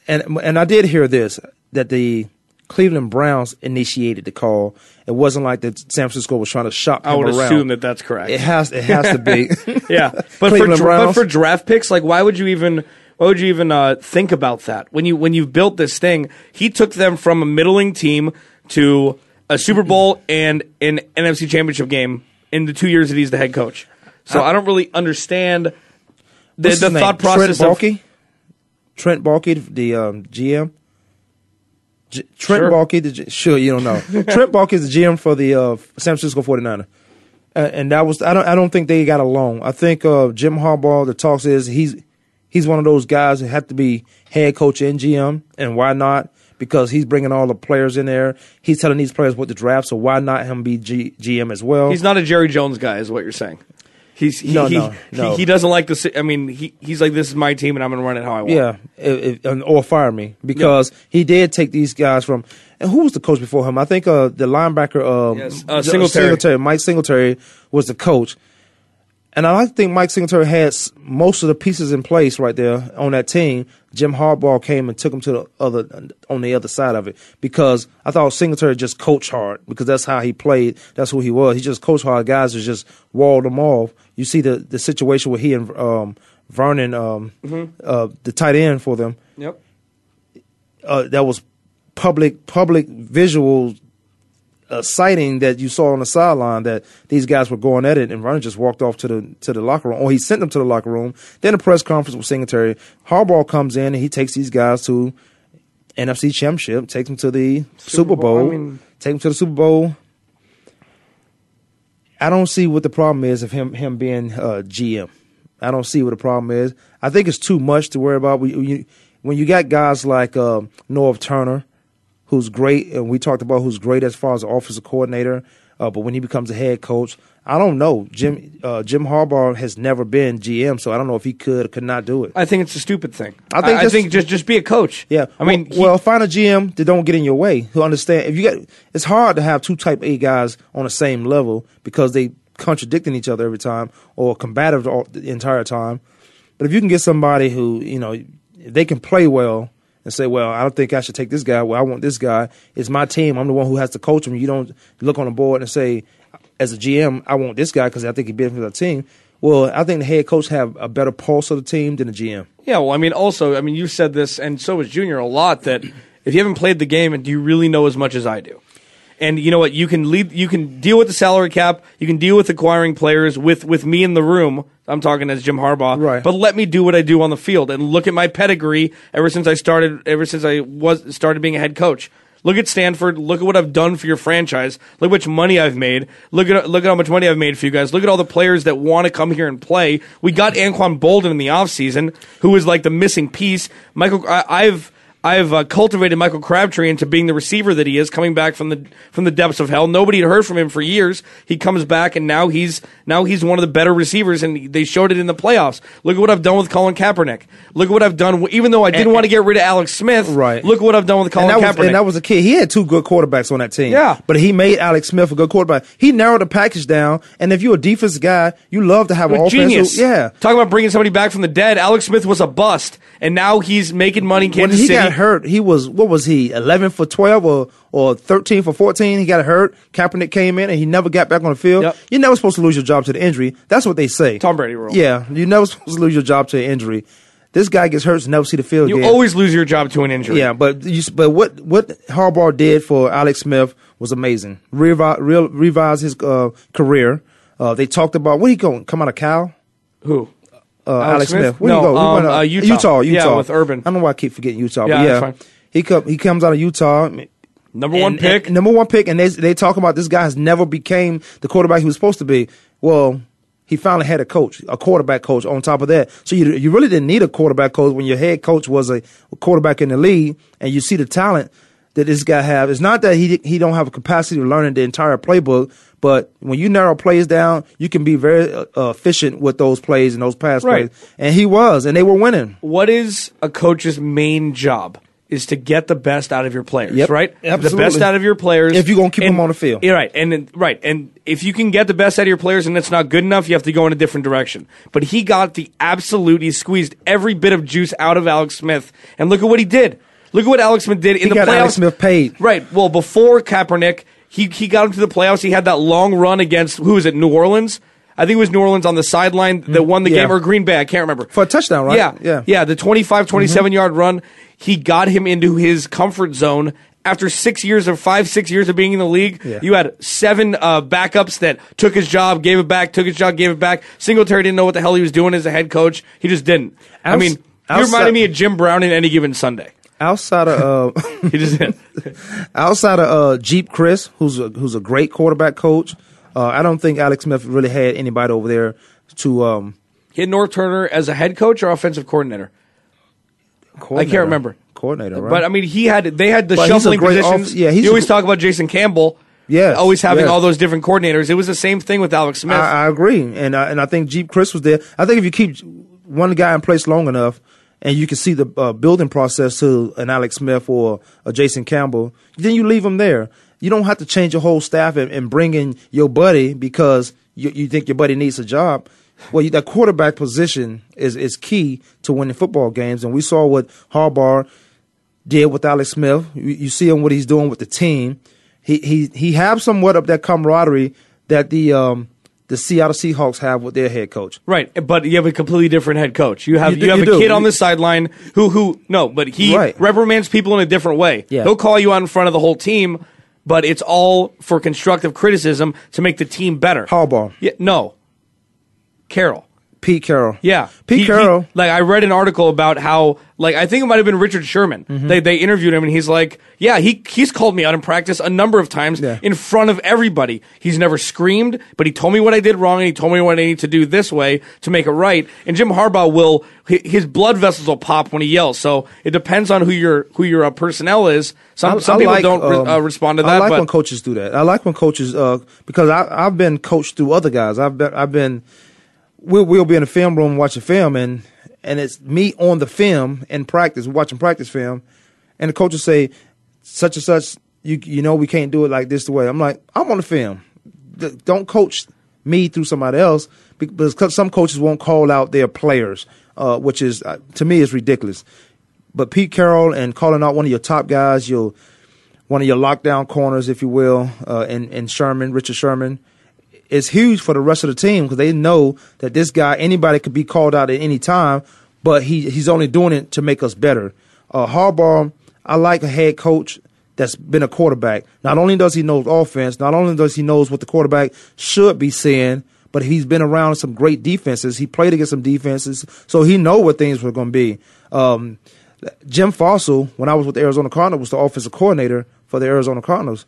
C: and and I did hear this that the Cleveland Browns initiated the call. It wasn't like that San Francisco was trying to shop
D: I would
C: around.
D: assume that that's correct.
C: It has it has to be.
D: yeah, but for,
C: Cleveland
D: dra- but for draft picks, like why would you even why would you even uh, think about that when you when you've built this thing? He took them from a middling team to a Super Bowl and an NFC Championship game in the two years that he's the head coach. So I, don't really understand the, the
C: his name?
D: thought process.
C: Trent
D: of,
C: Baalke? Trent Baalke, the um, GM. J- Trent
D: Sure.
C: Baalke, the G- sure you don't know. Trent Baalke is the GM for the uh, San Francisco 49er. Uh, and that was I don't I don't think they got along. I think uh, Jim Harbaugh the talks is he's he's one of those guys that have to be head coach and GM and why not? Because he's bringing all the players in there. He's telling these players what to draft, so why not him be G- GM as well?
D: He's not a Jerry Jones guy, is what you're saying. He's he,
C: No,
D: he,
C: no, no.
D: He, he doesn't like the. I mean, he, he's like, this is my team, and I'm going to run it how I want.
C: Yeah, if, and- or fire me because he did take these guys from. And who was the coach before him? I think uh, the linebacker, um,
D: Yes, uh, Singletary.
C: Mike Singletary was the coach. And I think Mike Singletary had most of the pieces in place right there on that team. Jim Harbaugh came and took him to the other on the other side of it because I thought Singletary just coached hard because that's how he played. That's who he was. He just coached hard. Guys that just walled him off. You see the the situation where he and um, Vernon, um, uh, the tight end for them,
D: Yep.
C: uh, that was public public visual uh, sighting that you saw on the sideline that these guys were going at it, and Vernon just walked off to the to the locker room, or he sent them to the locker room. Then a press conference with Singletary. Harbaugh comes in and he takes these guys to NFC Championship, takes them to the Super,
D: Bowl,
C: Bowl,
D: I mean-
C: take them to the Super Bowl. I don't see what the problem is of him him being uh, GM. I don't see what the problem is. I think it's too much to worry about. When you, when you got guys like uh, Norv Turner, who's great, and we talked about who's great as far as the offensive coordinator, uh, but when he becomes a head coach, I don't know. Jim uh, Jim Harbaugh has never been GM, so I don't know if he could or could not do it.
D: I think it's a stupid thing.
C: I think
D: I,
C: just-
D: think just just be a coach.
C: Yeah,
D: I mean,
C: well, well, find a GM that don't get in your way. Who understand if you got? It's hard to have two Type A guys on the same level because they contradicting each other every time or combative all, the entire time. But if you can get somebody who you know they can play well and say, "Well, I don't think I should take this guy. Well, I want this guy. It's my team. I'm the one who has to coach him." You don't look on the board and say, "As a GM, I want this guy because I think he benefits our team." Well, I think the head coach have a better pulse of the team than the GM.
D: Yeah, well, I mean, also, I mean, you said this, and so was Junior a lot. That if you haven't played the game, and do you really know as much as I do? And you know what? You can lead. You can deal with the salary cap. You can deal with acquiring players with with me in the room. I'm talking as Jim Harbaugh.
C: Right.
D: But let me do what I do on the field and look at my pedigree ever since I started. Ever since I was started being a head coach. Look at Stanford. Look at what I've done for your franchise. Look how much money I've made. Look at look at how much money I've made for you guys. Look at all the players that want to come here and play. We got Anquan Boldin in the offseason, who was like the missing piece. Michael, I, I've I have uh, cultivated Michael Crabtree into being the receiver that he is, coming back from the from the depths of hell. Nobody had heard from him for years. He comes back, and now he's now he's one of the better receivers, and they showed it in the playoffs. Look at what I've done with Colin Kaepernick. Look at what I've done. Even though I didn't
C: And-
D: want to get rid of Alex Smith,
C: Right.
D: Look at what I've done with Colin
C: and was,
D: Kaepernick.
C: and that was a kid. He had two good quarterbacks on that team.
D: Yeah.
C: But he made Alex Smith a good quarterback. He narrowed the package down. And if you're a defense guy, you love to have an
D: genius.
C: Yeah.
D: Talking about bringing somebody back from the dead. Alex Smith was a bust, and now he's making money in Kansas City.
C: got hurt, he was what was he? Eleven for twelve or or thirteen for fourteen. He got hurt. Kaepernick came in and he never got back on the field.
D: Yep.
C: You're never supposed to lose your job to the injury. That's what they say.
D: Tom Brady rule.
C: Yeah, you're never supposed to lose your job to an injury. This guy gets hurt and never see the field
D: You
C: again.
D: always lose your job to an injury.
C: Yeah, but you, but what what Harbaugh did for Alex Smith was amazing. Revi- real, revise his uh, career. Uh, they talked about where he going? Come out of Cal?
D: Who?
C: Uh,
D: Alex
C: Alex,
D: Smith?
C: Smith. Where
D: No,
C: he go?
D: Um, uh, Utah.
C: Utah.
D: Yeah, with Urban.
C: I don't know why I keep forgetting Utah.
D: Yeah,
C: but yeah, he come he comes out of Utah.
D: Number one
C: and-
D: pick.
C: and number one pick, and they they talk about this guy has never became the quarterback he was supposed to be. Well, he finally had a coach, a quarterback coach. On top of that, so you you really didn't need a quarterback coach when your head coach was a quarterback in the league, and you see the talent that this guy have. It's not that he he don't have a capacity of learning the entire playbook, but when you narrow plays down, you can be very uh, efficient with those plays and those pass
D: Right.
C: plays. And he was, and they were winning.
D: what is a coach's main job? Is to get the best out of your players,
C: Yep,
D: right?
C: Absolutely.
D: The best out of your players.
C: If you're gonna keep
D: And-
C: them on the field.
D: yeah, right? And right, and if you can get the best out of your players, and it's not good enough, you have to go in a different direction. But he got the absolute. He squeezed every bit of juice out of Alex Smith, and look at what he did. Look at what Alex Smith did in
C: He
D: the
C: got
D: playoffs.
C: Alex Smith paid.
D: Right. Well, before Kaepernick, he he got him to the playoffs. He had that long run against who was it? New Orleans. I think it was New Orleans on the sideline that won the
C: Mm-hmm. Yeah.
D: game, or Green Bay. I can't remember.
C: For a touchdown, right?
D: Yeah,
C: Yeah.
D: yeah. The 25, 27 yard run, he got him into his comfort zone. After six years of five, six years of being in the league,
C: Yeah.
D: you had seven uh, backups that took his job, gave it back, took his job, gave it back. Singletary didn't know what the hell he was doing as a head coach. He just didn't. I
C: Outs-
D: mean, he
C: outside-
D: reminded me of Jim Brown in any given Sunday.
C: Outside of uh,
D: He just
C: outside of uh, Geep Chryst, who's a, who's a great quarterback coach, uh, I don't think Alex Smith really had anybody over there to. Um,
D: He had Norv Turner as a head coach or offensive coordinator. I can't remember.
C: Coordinator, right?
D: But I mean, he had they had the
C: But
D: shuffling positions.
C: off- yeah, he's
D: you always
C: gr-
D: talk about Jason Campbell.
C: Yes,
D: always having
C: yes.
D: all those different coordinators. It was the same thing with Alex Smith.
C: I, I agree, and I, and I think Geep Chryst was there. I think if you keep one guy in place long enough, and you can see the uh, building process to an Alex Smith or a Jason Campbell, then you leave them there. You don't have to change your whole staff and, and bring in your buddy because you, you think your buddy needs a job. Well, that quarterback position is is key to winning football games, and we saw what Harbaugh did with Alex Smith. You, you see him what he's doing with the team. He he he have somewhat of that camaraderie that the um, the Seattle Seahawks have with their head coach.
D: Right, but you have a completely different head coach. You have
C: You
D: you, have
C: you
D: a
C: do.
D: kid on the sideline who who no, but he
C: Right.
D: reprimands people in a different way.
C: Yeah.
D: He'll call you out in front of the whole team, but it's all for constructive criticism to make the team better.
C: Harbaugh,
D: Yeah, no, Carroll.
C: Pete Carroll,
D: Yeah,
C: Pete
D: He- he-
C: Carroll.
D: like I read an article about how, like I think it might have been Richard Sherman.
C: Mm-hmm.
D: They they interviewed him and he's like, yeah, he he's called me out in practice a number of times
C: Yeah.
D: in front of everybody. He's never screamed, but he told me what I did wrong and he told me what I need to do this way to make it right. And Jim Harbaugh will his blood vessels will pop when he yells. So it depends on who your who your uh, personnel is. Some
C: I-
D: some
C: I
D: people
C: like,
D: don't re-
C: um,
D: uh, respond to that.
C: I like
D: but
C: when coaches do that. I like when coaches uh, because I, I've been coached through other guys. I've been I've been we'll, we'll be in the film room watching film and and it's me on the film in practice watching practice film, and the coaches say such and such. You you know we can't do it like this the way. I'm like I'm on the film. Don't coach me through somebody else because some coaches won't call out their players, uh, which is uh, to me is ridiculous. But Pete Carroll and calling out one of your top guys, your one of your lockdown corners, if you will, uh, in, in Sherman, Richard Sherman, is huge for the rest of the team because they know that this guy, anybody could be called out at any time, but he, he's only doing it to make us better. Uh, Harbaugh, I like a head coach that's been a quarterback. Not only does he know offense, not only does he knows what the quarterback should be saying, but he's been around some great defenses. He played against some defenses, so he know what things were going to be. Um, Jim Fassel, when I was with the Arizona Cardinals, was the offensive coordinator for the Arizona Cardinals.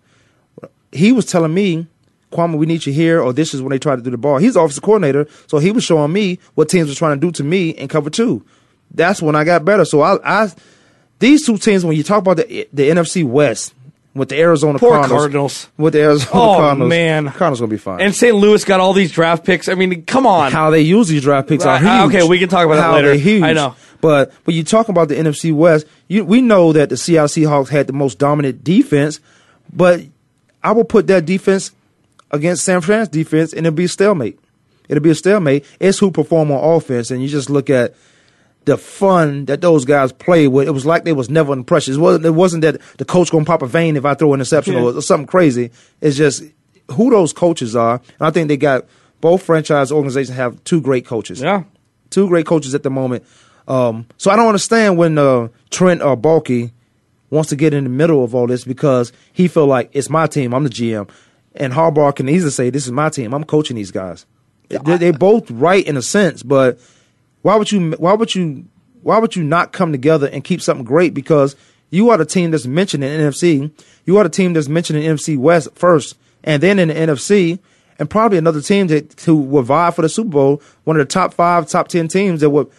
C: He was telling me, Kwamie, we need you here, or this is when they try to do the ball. He's the offensive coordinator, so he was showing me what teams were trying to do to me in cover two. That's when I got better. So I, I these two teams, when you talk about the the NFC West with the Arizona
D: Poor
C: Cardinals,
D: Cardinals.
C: with the Arizona Cardinals.
D: Oh,
C: Cardinals,
D: man.
C: Cardinals gonna be fine.
D: And St. Louis got all these draft picks. I mean, come on.
C: how they use these draft picks are
D: Right, ah,
C: huge.
D: okay, we can talk about that
C: How
D: later.
C: they're huge.
D: I know.
C: but but you talk about the NFC West. You, we know that the Seattle Seahawks had the most dominant defense, but I will put that defense against San Fran's defense, and it'll be a stalemate. It'll be a stalemate. It's who perform on offense, and you just look at the fun that those guys played with. It was like they was never in pressure. It wasn't, it wasn't that the coach gonna pop a vein if I throw an interception
D: Yeah.
C: or, or something crazy. It's just who those coaches are. And I think they got both franchise organizations have two great coaches.
D: Yeah.
C: Two great coaches at the moment. Um, so I don't understand when uh, Trent or Baalke wants to get in the middle of all this because he feel like it's my team. I'm the GM, and Harbaugh can easily say, "This is my team. I'm coaching these guys." They, they both right in a sense, but why would you? Why would you? Why would you not come together and keep something great? Because you are the team that's mentioned in NFC. You are the team that's mentioned in NFC West first, and then in the NFC, and probably another team that who will vie for the Super Bowl. One of the top five, top ten teams that would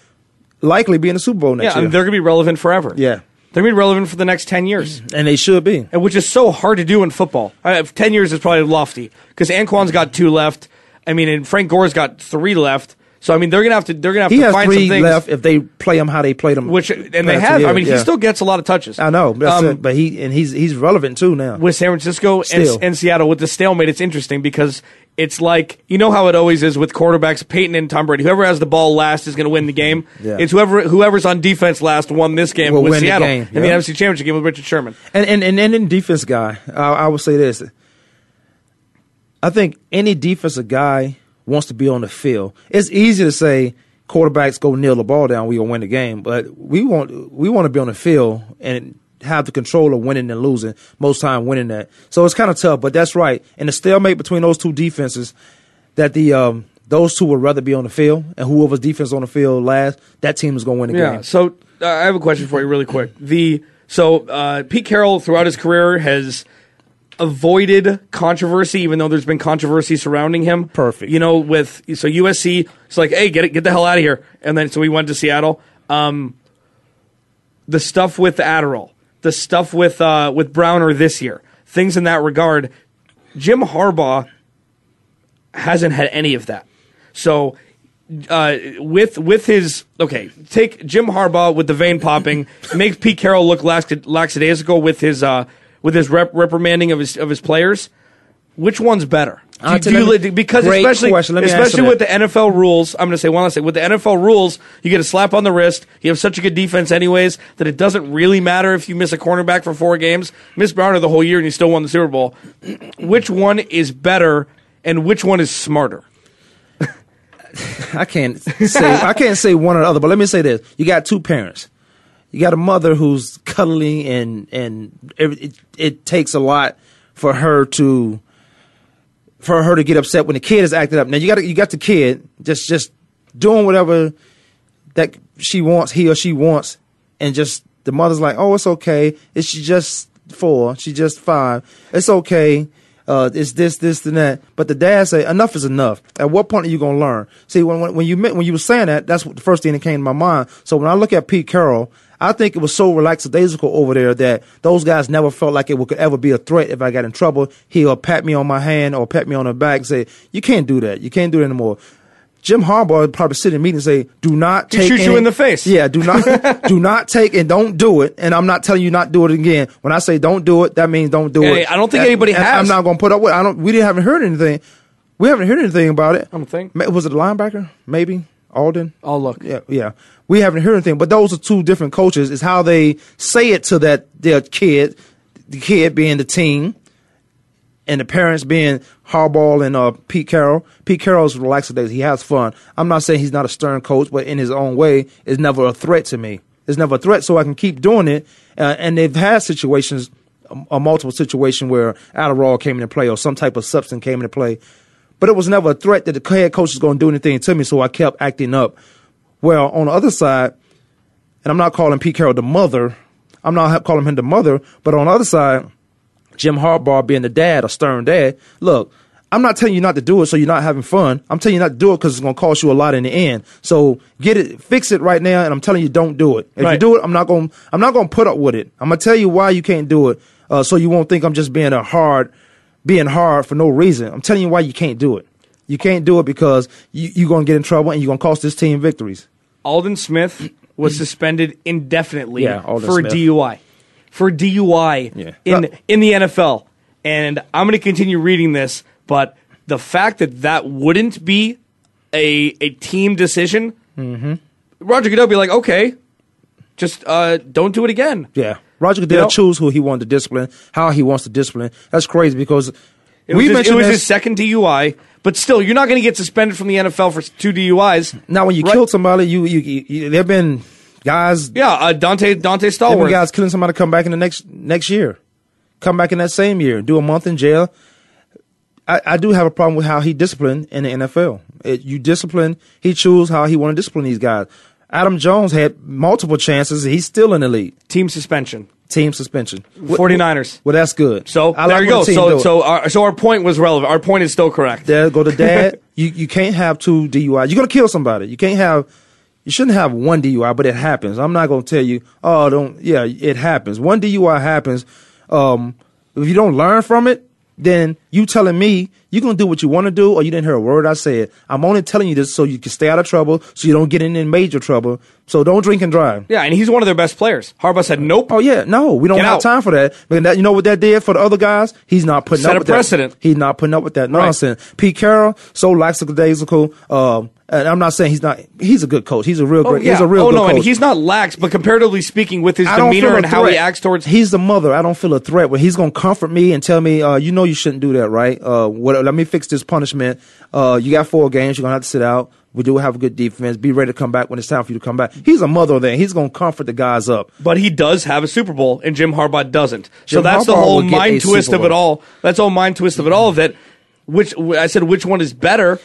C: likely be in the Super Bowl
D: yeah,
C: next
D: mean,
C: year.
D: they're going to be relevant forever.
C: Yeah.
D: They're going to be relevant for the next 10 years.
C: and they should be.
D: and which is so hard to do in football. Uh, Ten years is probably lofty because Anquan's got two left. I mean, and Frank Gore's got three left. So I mean, they're gonna have to they're gonna have
C: He
D: to
C: has
D: find
C: three
D: some things.
C: left if they play him how they played him.
D: Which and they have.
C: year,
D: I mean,
C: yeah.
D: he still gets a lot of touches.
C: I know,
D: Um,
C: it. But he and he's he's relevant too now.
D: with San Francisco and, and Seattle with the stalemate, it's interesting because it's like you know how it always is with quarterbacks, Peyton and Tom Brady. Whoever has the ball last is going to win the game.
C: Yeah.
D: It's whoever whoever's on defense last won this game
C: Will
D: with
C: win the
D: Seattle
C: game,
D: in the
C: yeah.
D: NFC Championship game with Richard Sherman.
C: And and and, and in defense guy, I, I would say this. I think any defensive guy wants to be on the field. It's easy to say quarterbacks go kneel the ball down, we gonna win the game, but we want we want to be on the field and have the control of winning and losing. Most time winning that, so it's kind of tough. But that's right. And the stalemate between those two defenses, that the um, those two would rather be on the field, and whoever's defense on the field last, that team is gonna win the
D: Yeah.
C: game.
D: So uh, I have a question for you, really quick. The so uh, Pete Carroll throughout his career has avoided controversy, even though there's been controversy surrounding him.
C: Perfect.
D: You know, with so USC, it's like, hey, get it, get the hell out of here, and then so we went to Seattle. Um, the stuff with the Adderall, the stuff with uh, with Browner this year, things in that regard. Jim Harbaugh hasn't had any of that. So uh, with with his okay, take Jim Harbaugh with the vein popping, makes Pete Carroll look lackadaisical with his uh, with his rep, reprimanding of his of his players. Which one's better? Do,
C: I'll
D: do you, because especially
C: question. Let me answer
D: especially
C: that.
D: with the NFL rules, I'm going to say one last thing. With the NFL rules, you get a slap on the wrist. You have such a good defense, anyways, that it doesn't really matter if you miss a cornerback for four games. Miss Browner the whole year and you still won the Super Bowl. which one is better, and which one is smarter?
C: I can't say I can't say one or the other, but let me say this: you got two parents. You got a mother who's cuddling, and and it, it, it takes a lot for her to for her to get upset when the kid is acting up. Now you got you got the kid just just doing whatever that she wants, he or she wants, and just the mother's like, oh, it's okay. It's she just four, she just five. It's okay. Uh, it's this, this, and that. But the dad say enough is enough. At what point are you gonna learn? See, when when, when you when you were saying that, that's what the first thing that came to my mind. So when I look at Pete Carroll, I think it was so relaxadaisical over there that those guys never felt like it could ever be a threat. If I got in trouble, he'll pat me on my hand or pat me on the back and say, "You can't do that. You can't do it anymore." Jim Harbaugh would probably sit in a meeting and say, "Do not
D: He
C: take
D: shoots you in the face.
C: Yeah, do not do not take and don't do it. And I'm not telling you not do it again. When I say don't do it, that means don't do
D: Hey,
C: it.
D: I don't think
C: And-
D: anybody
C: and
D: has.
C: I'm not going to put up with. I don't. We didn't haven't heard anything. We haven't heard anything about it.
D: I don't think.
C: Was it a linebacker? Maybe Aldon.
D: I'll look.
C: Yeah, yeah. We haven't heard anything, but those are two different coaches. Is how they say it to that their kid, the kid being the team, and the parents being Harbaugh and uh, Pete Carroll. Pete Carroll's relaxed days. He has fun. I'm not saying he's not a stern coach, but in his own way, is never a threat to me. It's never a threat, so I can keep doing it. Uh, and they've had situations, a, a multiple situation where Adderall came into play or some type of substance came into play, but it was never a threat that the head coach is going to do anything to me. So I kept acting up. Well, on the other side, and I'm not calling Pete Carroll the mother. I'm not calling him the mother, but on the other side, Jim Harbaugh being the dad, a stern dad. Look, I'm not telling you not to do it so you're not having fun. I'm telling you not to do it because it's going to cost you a lot in the end. So get it, fix it right now, and I'm telling you don't do it. If you do it, I'm not going. I'm not going to put up with it. I'm going to tell you why you can't do it, uh, so you won't think I'm just being a hard, being hard for no reason. I'm telling you why you can't do it. You can't do it because you, you're going to get in trouble and you're going to cost this team victories.
D: Aldon Smith was suspended indefinitely
C: Yeah,
D: for
C: Smith.
D: DUI. For DUI
C: Yeah.
D: in
C: Uh,
D: in the NFL. And I'm going to continue reading this, but the fact that that wouldn't be a a team decision,
C: Mm-hmm.
D: Roger Goodell would be like, okay, just uh, don't do it again.
C: Yeah, Roger Goodell
D: know-
C: choose who he wanted to discipline, how he wants to discipline. That's crazy because
D: It
C: we
D: was, his, it was
C: this.
D: his second DUI, but still, you're not going to get suspended from the NFL for two DUIs.
C: now, when you
D: Right.
C: killed somebody, you, you, you, there have been guys
D: Yeah, uh, Donté Donté
C: There
D: Stallworth.
C: guys killing somebody come back in the next next year, come back in that same year, do a month in jail. I, I do have a problem with how he disciplined in the NFL. It, you discipline, he choose how he want to discipline these guys. Adam Jones had multiple chances. He's still in the league.
D: Team suspension.
C: Team suspension.
D: 49ers.
C: Well, that's good.
D: So
C: I
D: there
C: like
D: you go. So so our, so our point was relevant. Our point is still correct.
C: There go to dad. you you can't have two DUI. You're gonna kill somebody. You can't have. You shouldn't have one DUI, but it happens. I'm not gonna tell you. Oh, don't. Yeah, it happens. One DUI happens. Um, if you don't learn from it, then you telling me you're gonna do what you want to do, or you didn't hear a word I said. I'm only telling you this so you can stay out of trouble, so you don't get in any major trouble. So don't drink and drive.
D: Yeah, and he's one of their best players. Harbaugh said, "Nope."
C: Oh yeah, no, we don't
D: Get
C: have
D: out.
C: time for that. But that, you know what that did for the other guys? He's not putting
D: Set
C: up
D: a
C: with
D: precedent.
C: That. He's not putting up with that
D: Right.
C: nonsense. Pete Carroll, so lackadaisical. Um, and I'm not saying he's not. He's a good coach. He's a real
D: Oh
C: great.
D: yeah.
C: He's a real
D: oh no,
C: coach.
D: and he's not lax, but comparatively speaking, with his demeanor and how he acts towards.
C: He's the mother. I don't feel a threat when he's gonna comfort me and tell me, uh, you know, you shouldn't do that, right? Uh, what? Let me fix this punishment. Uh, you got four games. You're gonna have to sit out. We do have a good defense. Be ready to come back when it's time for you to come back. He's a mother there. He's gonna comfort the guys up.
D: But he does have a Super Bowl, and Jim Harbaugh doesn't. so
C: Jim
D: that's the whole mind twist of it all. That's all mind twist of it all. Of that, which I said, which one is better?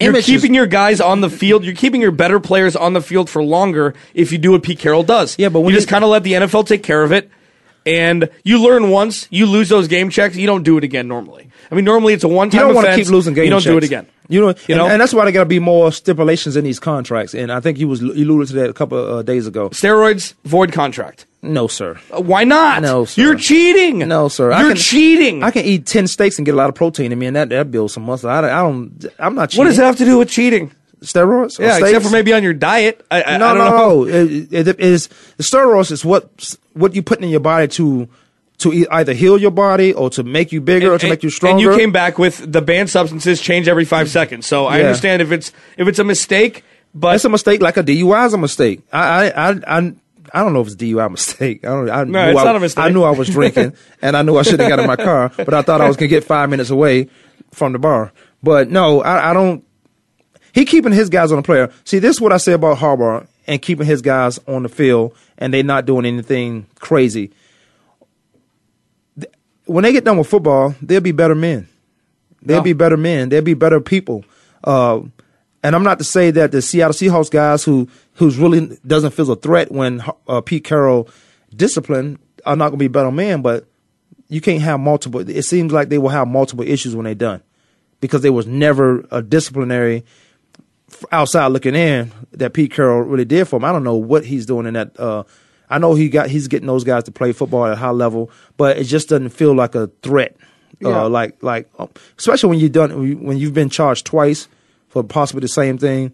D: You're
C: Image is-
D: keeping your guys on the field. You're keeping your better players on the field for longer if you do what Pete Carroll does.
C: Yeah, but when
D: you just kind of let the NFL take care of it, and you learn once. You lose those game checks. You don't do it again normally. I mean, normally it's a one-time.
C: You don't want to keep losing game
D: You don't do it again.
C: You know,
D: You
C: and,
D: know?
C: and that's why there got to be more stipulations in these contracts. And I think you was you alluded to that a couple of uh, days ago.
D: Steroids, void contract.
C: No, sir.
D: Uh, Why not?
C: No, sir.
D: You're cheating.
C: No, sir. I
D: You're
C: can-
D: cheating.
C: I can eat ten steaks and get a lot of protein in me, and that that builds some muscle. I, don't- I don't. I'm not. Cheating.
D: what does that have to do with cheating?
C: Steroids?
D: Yeah, except for maybe on your diet. I, I,
C: no,
D: I don't
C: no,
D: know.
C: no. It, it, it is the steroids is what what you putting in your body to to e- either heal your body or to make you bigger or to make you stronger.
D: And you came back with the banned substances change every five seconds. So I
C: Yeah.
D: understand if it's if it's a mistake, but
C: it's a mistake. Like a DUI is a mistake. I I I. I I don't know if it's DUI mistake. I don't. I
D: No,
C: knew
D: it's
C: I,
D: not a mistake.
C: I knew I was drinking, and I knew I should have got in my car, but I thought I was gonna get five minutes away from the bar. But no, I, I don't. He keeping his guys on the player. See, this is what I say about Harbaugh and keeping his guys on the field, and they not doing anything crazy. When they get done with football, they'll be better men. They'll
D: Yeah.
C: be better men. They'll be better people. Uh, and I'm not to say that the Seattle Seahawks guys who who's really doesn't feel a threat when uh, Pete Carroll discipline are not going to be better men, but you can't have multiple. It seems like they will have multiple issues when they're done because there was never a disciplinary outside looking in that Pete Carroll really did for him. I don't know what he's doing in that. Uh, I know he got he's getting those guys to play football at a high level, but it just doesn't feel like a threat.
D: Yeah.
C: Uh, like like um, especially when you done when you've been charged twice for possibly the same thing.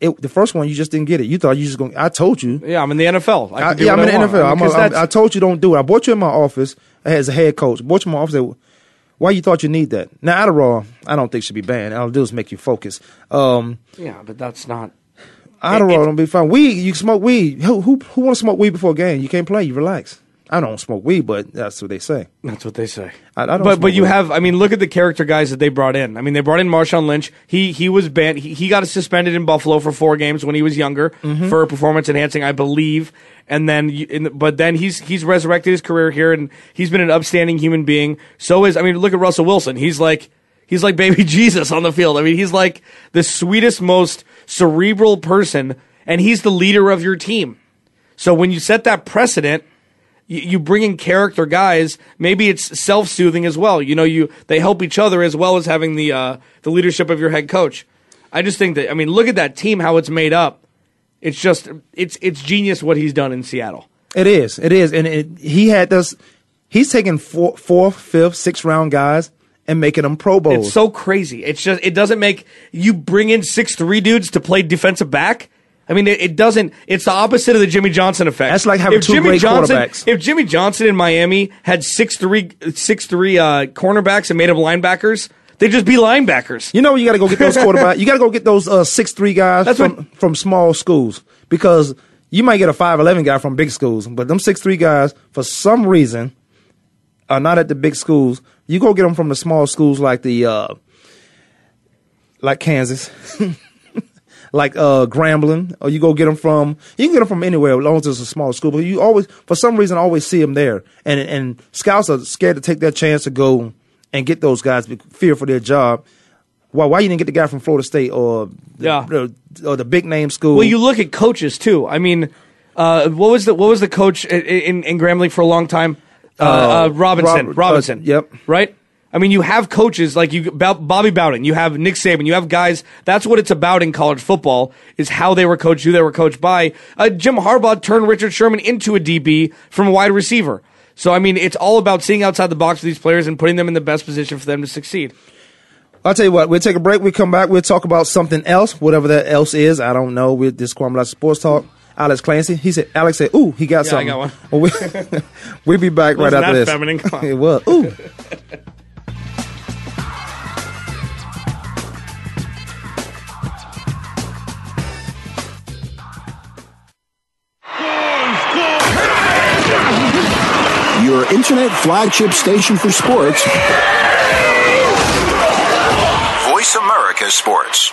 C: It, the first one you just didn't get it. You thought you just going. I told you.
D: yeah, I'm in the NFL. I
C: I,
D: do
C: yeah, I'm in the. NFL.
D: I mean,
C: I'm
D: 'cause
C: a, I'm, I told you don't do it. I brought you in my office as a head coach. Brought you in my office. Said, Why you thought you need that? Now Adderall, I don't think should be banned. All it'll do is make you focus. Um,
D: yeah, but that's not.
C: Adderall don't know, it'll be fine. Weed, you can smoke weed. Who who who want to smoke weed before a game? You can't play. You relax. I don't smoke weed, but that's what they say.
D: That's what they say.
C: I, I don't.
D: But
C: smoke
D: but you
C: weed.
D: have I mean look at the character guys that they brought in. I mean they brought in Marshawn Lynch. He he was banned. He, he got suspended in Buffalo for four games when he was younger
C: Mm-hmm.
D: for performance enhancing, I believe. And then you- in, but then he's he's resurrected his career here and he's been an upstanding human being. So is I mean look at Russell Wilson. He's like he's like baby Jesus on the field. I mean he's like the sweetest most cerebral person and he's the leader of your team. So when you set that precedent you, you bring in character guys. Maybe it's self soothing as well. You know, you they help each other as well as having the uh, the leadership of your head coach. I just think that I mean, look at that team, how it's made up. It's just it's it's genius what he's done in Seattle.
C: It is. It is. And it, he had this. He's taking four, fourth, fifth, sixth round guys and making them Pro Bowls.
D: It's so crazy. It's just it doesn't make you bring in six three dudes to play defensive back. I mean, it, it doesn't. It's the opposite of the Jimmy Johnson effect.
C: That's like having
D: if
C: two
D: Jimmy
C: great
D: Johnson,
C: quarterbacks.
D: If Jimmy Johnson in Miami had six three six three uh, cornerbacks and made them linebackers, they'd just be linebackers.
C: You know, you got to go get those quarterbacks. You got to go get those uh, six three guys
D: That's
C: from
D: what-
C: from small schools because you might get a five eleven guy from big schools, but them six three guys for some reason are not at the big schools. You go get them from the small schools like the uh, like Kansas. Like uh, Grambling, or you go get them from you can get them from anywhere as long as it's a small school. But you always, for some reason, always see them there, and and scouts are scared to take that chance to go and get those guys, fear for their job. Why? Why you didn't get the guy from Florida State or the,
D: Yeah.
C: the- or the big name school?
D: Well, you look at coaches too. I mean, uh, what was the what was the coach in, in, in Grambling for a long time? Uh, uh,
C: Uh,
D: Robinson.
C: Rob-
D: Robinson.
C: uh, yep.
D: Right. I mean, you have coaches like you, Bobby Bowden. You have Nick Saban. You have guys. That's what it's about in college football: is how they were coached, who they were coached by. Uh, Jim Harbaugh turned Richard Sherman into a DB from a wide receiver. So I mean, it's all about seeing outside the box for these players and putting them in the best position for them to succeed.
C: I'll tell you what. We'll take a break. We come back. We'll talk about something else, whatever that else is. I don't know. With this Kwamie Sports Talk. Alex Clancy. He said. Alex said, "Ooh, he got
D: Yeah, I
C: something."
D: got one.
C: Well, we, we'll be back right after
D: that
C: this.
D: feminine? Come on.
C: it was. Ooh.
B: Your internet flagship station for sports.
E: Voice America Sports.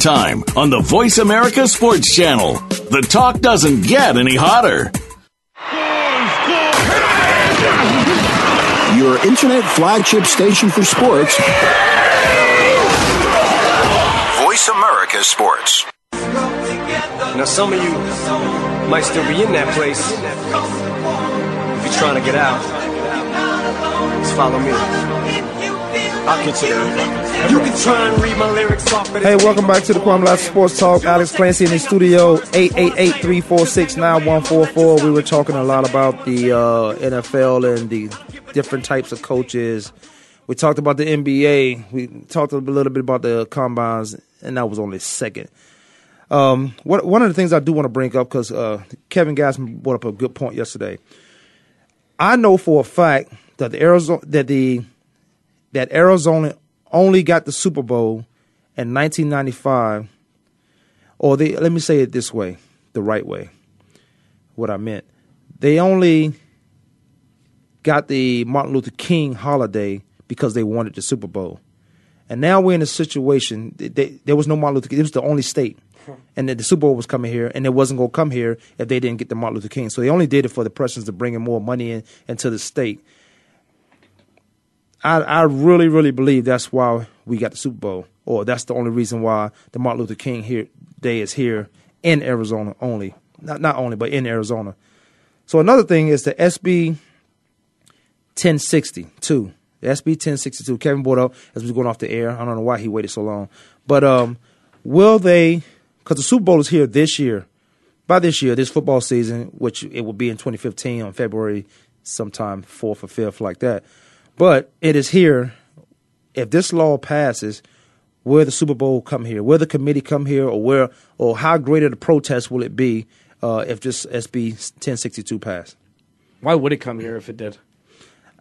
H: Time on the Voice America Sports Channel. The talk doesn't get any hotter.
B: Your internet flagship station for sports.
E: Voice America Sports.
I: Now, some of you might still be in that place. If you're trying to get out, just follow me. I'll consider it. You can try and read my lyrics off,
C: Hey, welcome back to the Kwamie Lassiter Sports Talk. Alex Clancy in the studio, 888-346-9144. We were talking a lot about the uh, NFL and the different types of coaches. We talked about the NBA. We talked a little bit about the combines, and that was only second. Um, what, one of the things I do want to bring up, because uh, Kevin Gassman brought up a good point yesterday. I know for a fact that the Arizona that the that Arizona only got the Super Bowl in 1995, or they let me say it this way, the right way. What I meant, they only got the Martin Luther King holiday because they wanted the Super Bowl, and now we're in a situation. They, they, there was no Martin Luther King. It was the only state. Hmm. And that the Super Bowl was coming here, and it wasn't going to come here if they didn't get the Martin Luther King. So they only did it for the Prussians to bring in more money in, into the state. I, I really, really believe that's why we got the Super Bowl, or that's the only reason why the Martin Luther King here Day is here in Arizona only. Not not only, but in Arizona. So another thing is the SB 1062. The SB 1062. Kevin up as we were going off the air. I don't know why he waited so long, but um, will they because the Super Bowl is here this year. By this year, this football season, which it will be in 2015 on February sometime fourth or fifth, like that. But it is here. If this law passes, will the Super Bowl come here? Will the committee come here, or where, or how great of the protest will it be uh, if this SB 1062 passed?
D: Why would it come here if it did?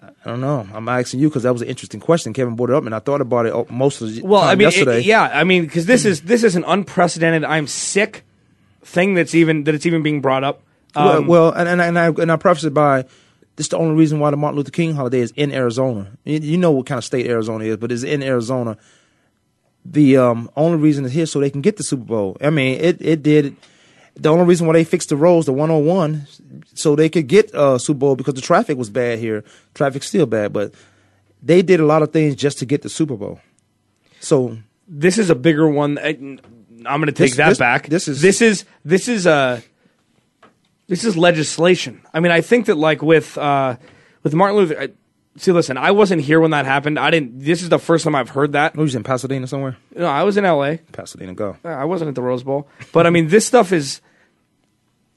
C: I don't know. I'm asking you because that was an interesting question. Kevin brought it up, and I thought about it uh, most of the
D: Well, I mean, it- yeah, I mean, because this is this is an unprecedented. I'm sick thing that's even that it's even being brought up.
C: well,
D: Um,
C: well, and, and, I, and I and I preface it by this is the only reason why the Martin Luther King holiday is in Arizona. You, know what kind of state Arizona is, but it's in Arizona. The um, only reason it's here so they can get the Super Bowl. I mean, it it did. The only reason why they fixed the roads, the 101, so they could get uh, Super Bowl because the traffic was bad here. Traffic's still bad, but they did a lot of things just to get the Super Bowl. So
D: this is a bigger one. I, am going to take
C: This-
D: that
C: this-
D: back.
C: this is-
D: this is this is uh, this is legislation. I mean, I think that like with uh, with Martin Luther. I, see, listen, I wasn't here when that happened. I didn't. This is the first time I've heard that.
C: Who was in Pasadena somewhere?
D: No, I was in L.A.
C: Pasadena, go.
D: Uh, I wasn't at the Rose Bowl, but I mean, this stuff is.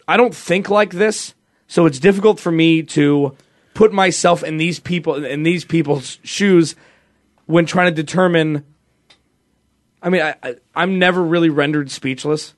D: I don't think like this, so it's difficult for me to put myself in these people in these people's shoes when trying to determine. I mean, I, I I'm never really rendered speechless.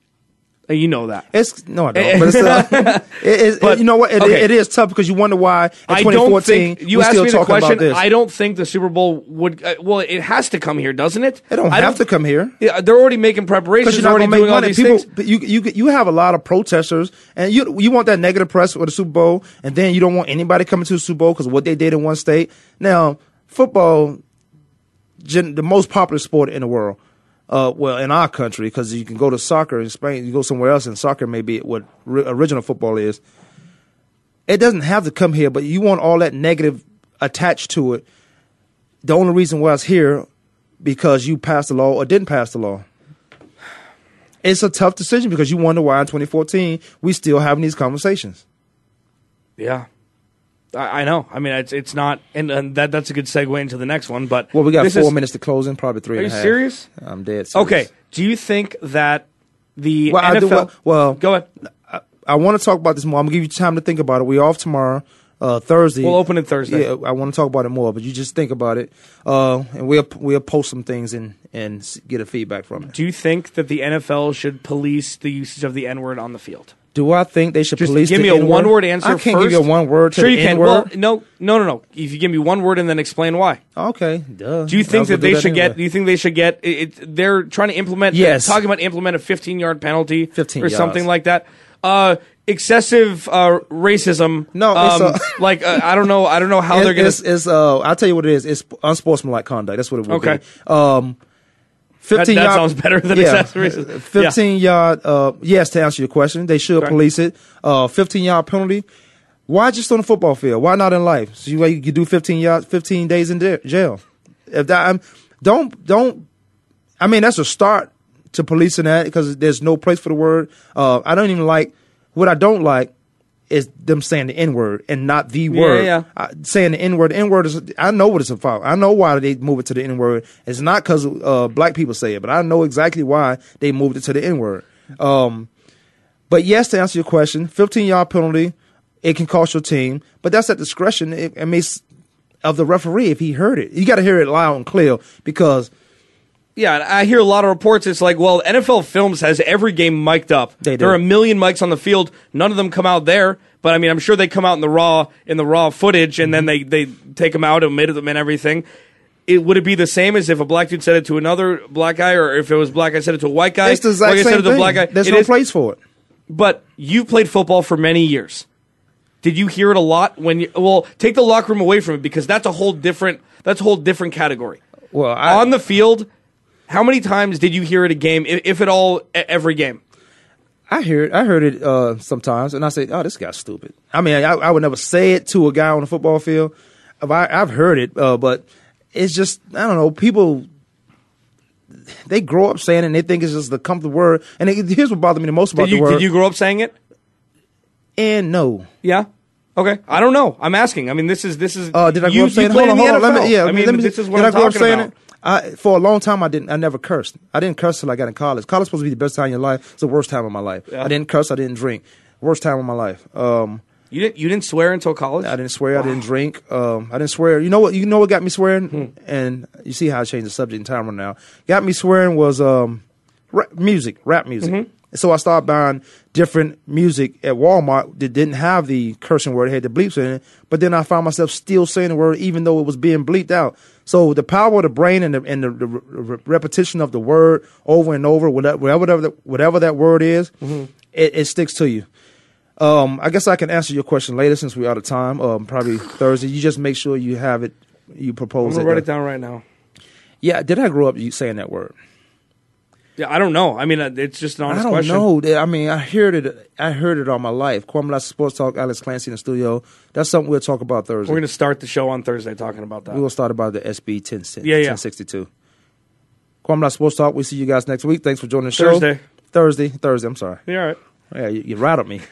D: You know that.
C: It's no, I don't. But it's, uh, it,
D: But-
C: you know what? It,
D: okay.
C: it is tough because you wonder why in
D: I
C: 2014
D: don't think you asked me the question. I don't think the Super Bowl would. Uh, well, it has to come here, doesn't it?
C: It don't
D: I
C: have to come here.
D: Yeah, they're already making preparations.
C: You're
D: They're already doing all
C: money.
D: these
C: People,
D: things.
C: but you you you have a lot of protesters, and you you want that negative press for the Super Bowl, and then you don't want anybody coming to the Super Bowl because what they did in one state. Now, football, gen, the most popular sport in the world. Uh, well, in our country, because you can go to soccer in Spain, you go somewhere else, and soccer may be what ri- original football is. It doesn't have to come here, but you want all that negative attached to it. The only reason why it's here because you passed the law or didn't pass the law. It's a tough decision because you wonder why in 2014 we still having these conversations.
D: Yeah. I, I know. I mean, it's it's not, and, and that that's a good segue into the next one. But
C: Well, we got four
D: is-
C: minutes to close in, probably three.
D: Are
C: and
D: you
C: half.
D: serious?
C: I'm dead. Serious.
D: Okay. Do you think that the
C: Well,
D: NFL?
C: I do, well, well,
D: go ahead.
C: I, I want to talk about this more. I'm gonna give you time to think about it. We're off tomorrow, uh, Thursday.
D: We'll open it Thursday.
C: Yeah, I want to talk about it more, but you just think about it, uh, and we'll we'll post some things and and get a feedback from it.
D: Do you think that the NFL should police the usage of the N word on the field?
C: Do I think they should
D: Just
C: police?
D: give me a
C: N-word?
D: one-word answer.
C: I can't
D: first.
C: give you a one word to
D: Sure, you can. Well, no, no, no, no. If you give me one word and then explain why.
C: Okay, duh.
D: Do you think that they
C: do
D: should get? Do you think they should get? It, it, they're trying to implement.
C: Yes.
D: talking about implement a 15 yard penalty,
C: 15
D: or something like that. Uh, excessive uh, racism.
C: No, it's
D: um,
C: a-
D: like uh, I don't know. I don't know how they're
C: It-
D: going
C: it's, it's, uh, I'll tell you what it is. It's unsportsmanlike conduct. That's what it would
D: Okay.
C: be. Um, fifteen
D: that
C: yard,
D: sounds better than
C: yeah,
D: excessive racism.
C: Fifteen yard. Uh, yes, to answer your question, they should
D: Okay.
C: police it. Uh, fifteen yard penalty. Why just on the football field? Why not in life? So you, you do fifteen yard, fifteen days in da- jail. If that, I'm, don't don't. I mean, that's a start to policing that because there's no place for the word. Uh, I don't even like what I don't like is them saying the N word and not the
D: Yeah,
C: word.
D: yeah.
C: I, saying the N word. N word is. I know what it's about. I know why they move it to the N word. It's not because uh, black people say it, but I know exactly why they moved it to the N word. Um, but yes, to answer your question, 15 yard penalty, it can cost your team, but that's at discretion. It, I mean, of the referee if he heard it. You got to hear it loud and clear because
D: Yeah, I hear a lot of reports. It's like, well, NFL Films has every game mic'd up.
C: They do.
D: There are a million mics on the field. None of them come out there, but I mean, I'm sure they come out in the raw in the raw footage, and then mm-hmm. they they take them out, omit them, and everything. It would it be the same as if a black dude said it to another black guy, or if it was black guy said it to a white guy?
C: it's the
D: White
C: exact
D: guy said
C: same
D: it to a
C: thing.
D: black guy.
C: There's
D: It
C: no
D: is-
C: place for it.
D: But you played football for many years. Did you hear it a lot when you? Well, take the locker room away from it because that's a whole different. That's a whole different category.
C: Well, I,
D: on the field, how many times did you hear it a game, if, if at all, every game?
C: I hear it. I heard it uh, sometimes, and I say, "Oh, this guy's stupid." I mean, I, I would never say it to a guy on the football field. I, I've heard it, uh, but it's just I don't know. People they grow up saying it, and they think it's just the comfortable word. And it, here's what bothered me the most about
D: Did you,
C: the word.
D: did you grow up saying it?
C: and no,
D: Yeah. Okay, I don't know. I'm asking. I mean, this is this is.
C: Uh, did I grow
D: you,
C: up saying?
D: play
C: Hold on, hold on. Let me, yeah,
D: I mean,
C: let me,
D: this is what
C: did
D: I'm
C: I grow up saying
D: about.
C: it? I, for a long time, I didn't. I never cursed. I didn't curse till I got in college. College supposed to be the best time in your life. It's the worst time of my life.
D: Yeah.
C: I didn't curse. I didn't drink. Worst time of my life. Um,
D: You didn't you didn't swear until college.
C: I didn't swear. I didn't drink. Um, I didn't swear. You know what? You know what got me swearing?
D: Hmm.
C: And you see how I changed the subject in time right now. Got me swearing was um, rap, music, rap music.
D: Mm-hmm.
C: And so I started buying different music at Walmart that didn't have the cursing word; it had the bleeps in it. But then I found myself still saying the word, even though it was being bleeped out. So the power of the brain and the, and the, the re- repetition of the word over and over, whatever whatever, the, whatever that word is,
D: Mm-hmm.
C: it, it sticks to you. Um, I guess I can answer your question later since we're out of time. Um, probably Thursday. You just make sure you have it. You propose.
D: I'm gonna
C: it.
D: write it down right now.
C: Yeah, did I grow up saying that word?
D: Yeah, I don't know. I mean, uh, it's just an honest question.
C: I don't
D: question.
C: know. I mean, I heard it. I heard it all my life. Kwamie Sports Talk. Alex Clancy in the studio. That's something we'll talk about Thursday.
D: We're gonna start the show on Thursday talking about that.
C: we will start about the SB 10,
D: Yeah, yeah.
C: 1062. Kwamie Sports Talk. We'll see you guys next week. Thanks for joining the show.
D: Thursday.
C: Thursday. Thursday. I'm sorry.
D: Yeah, all right.
C: Yeah, you, you rattled me.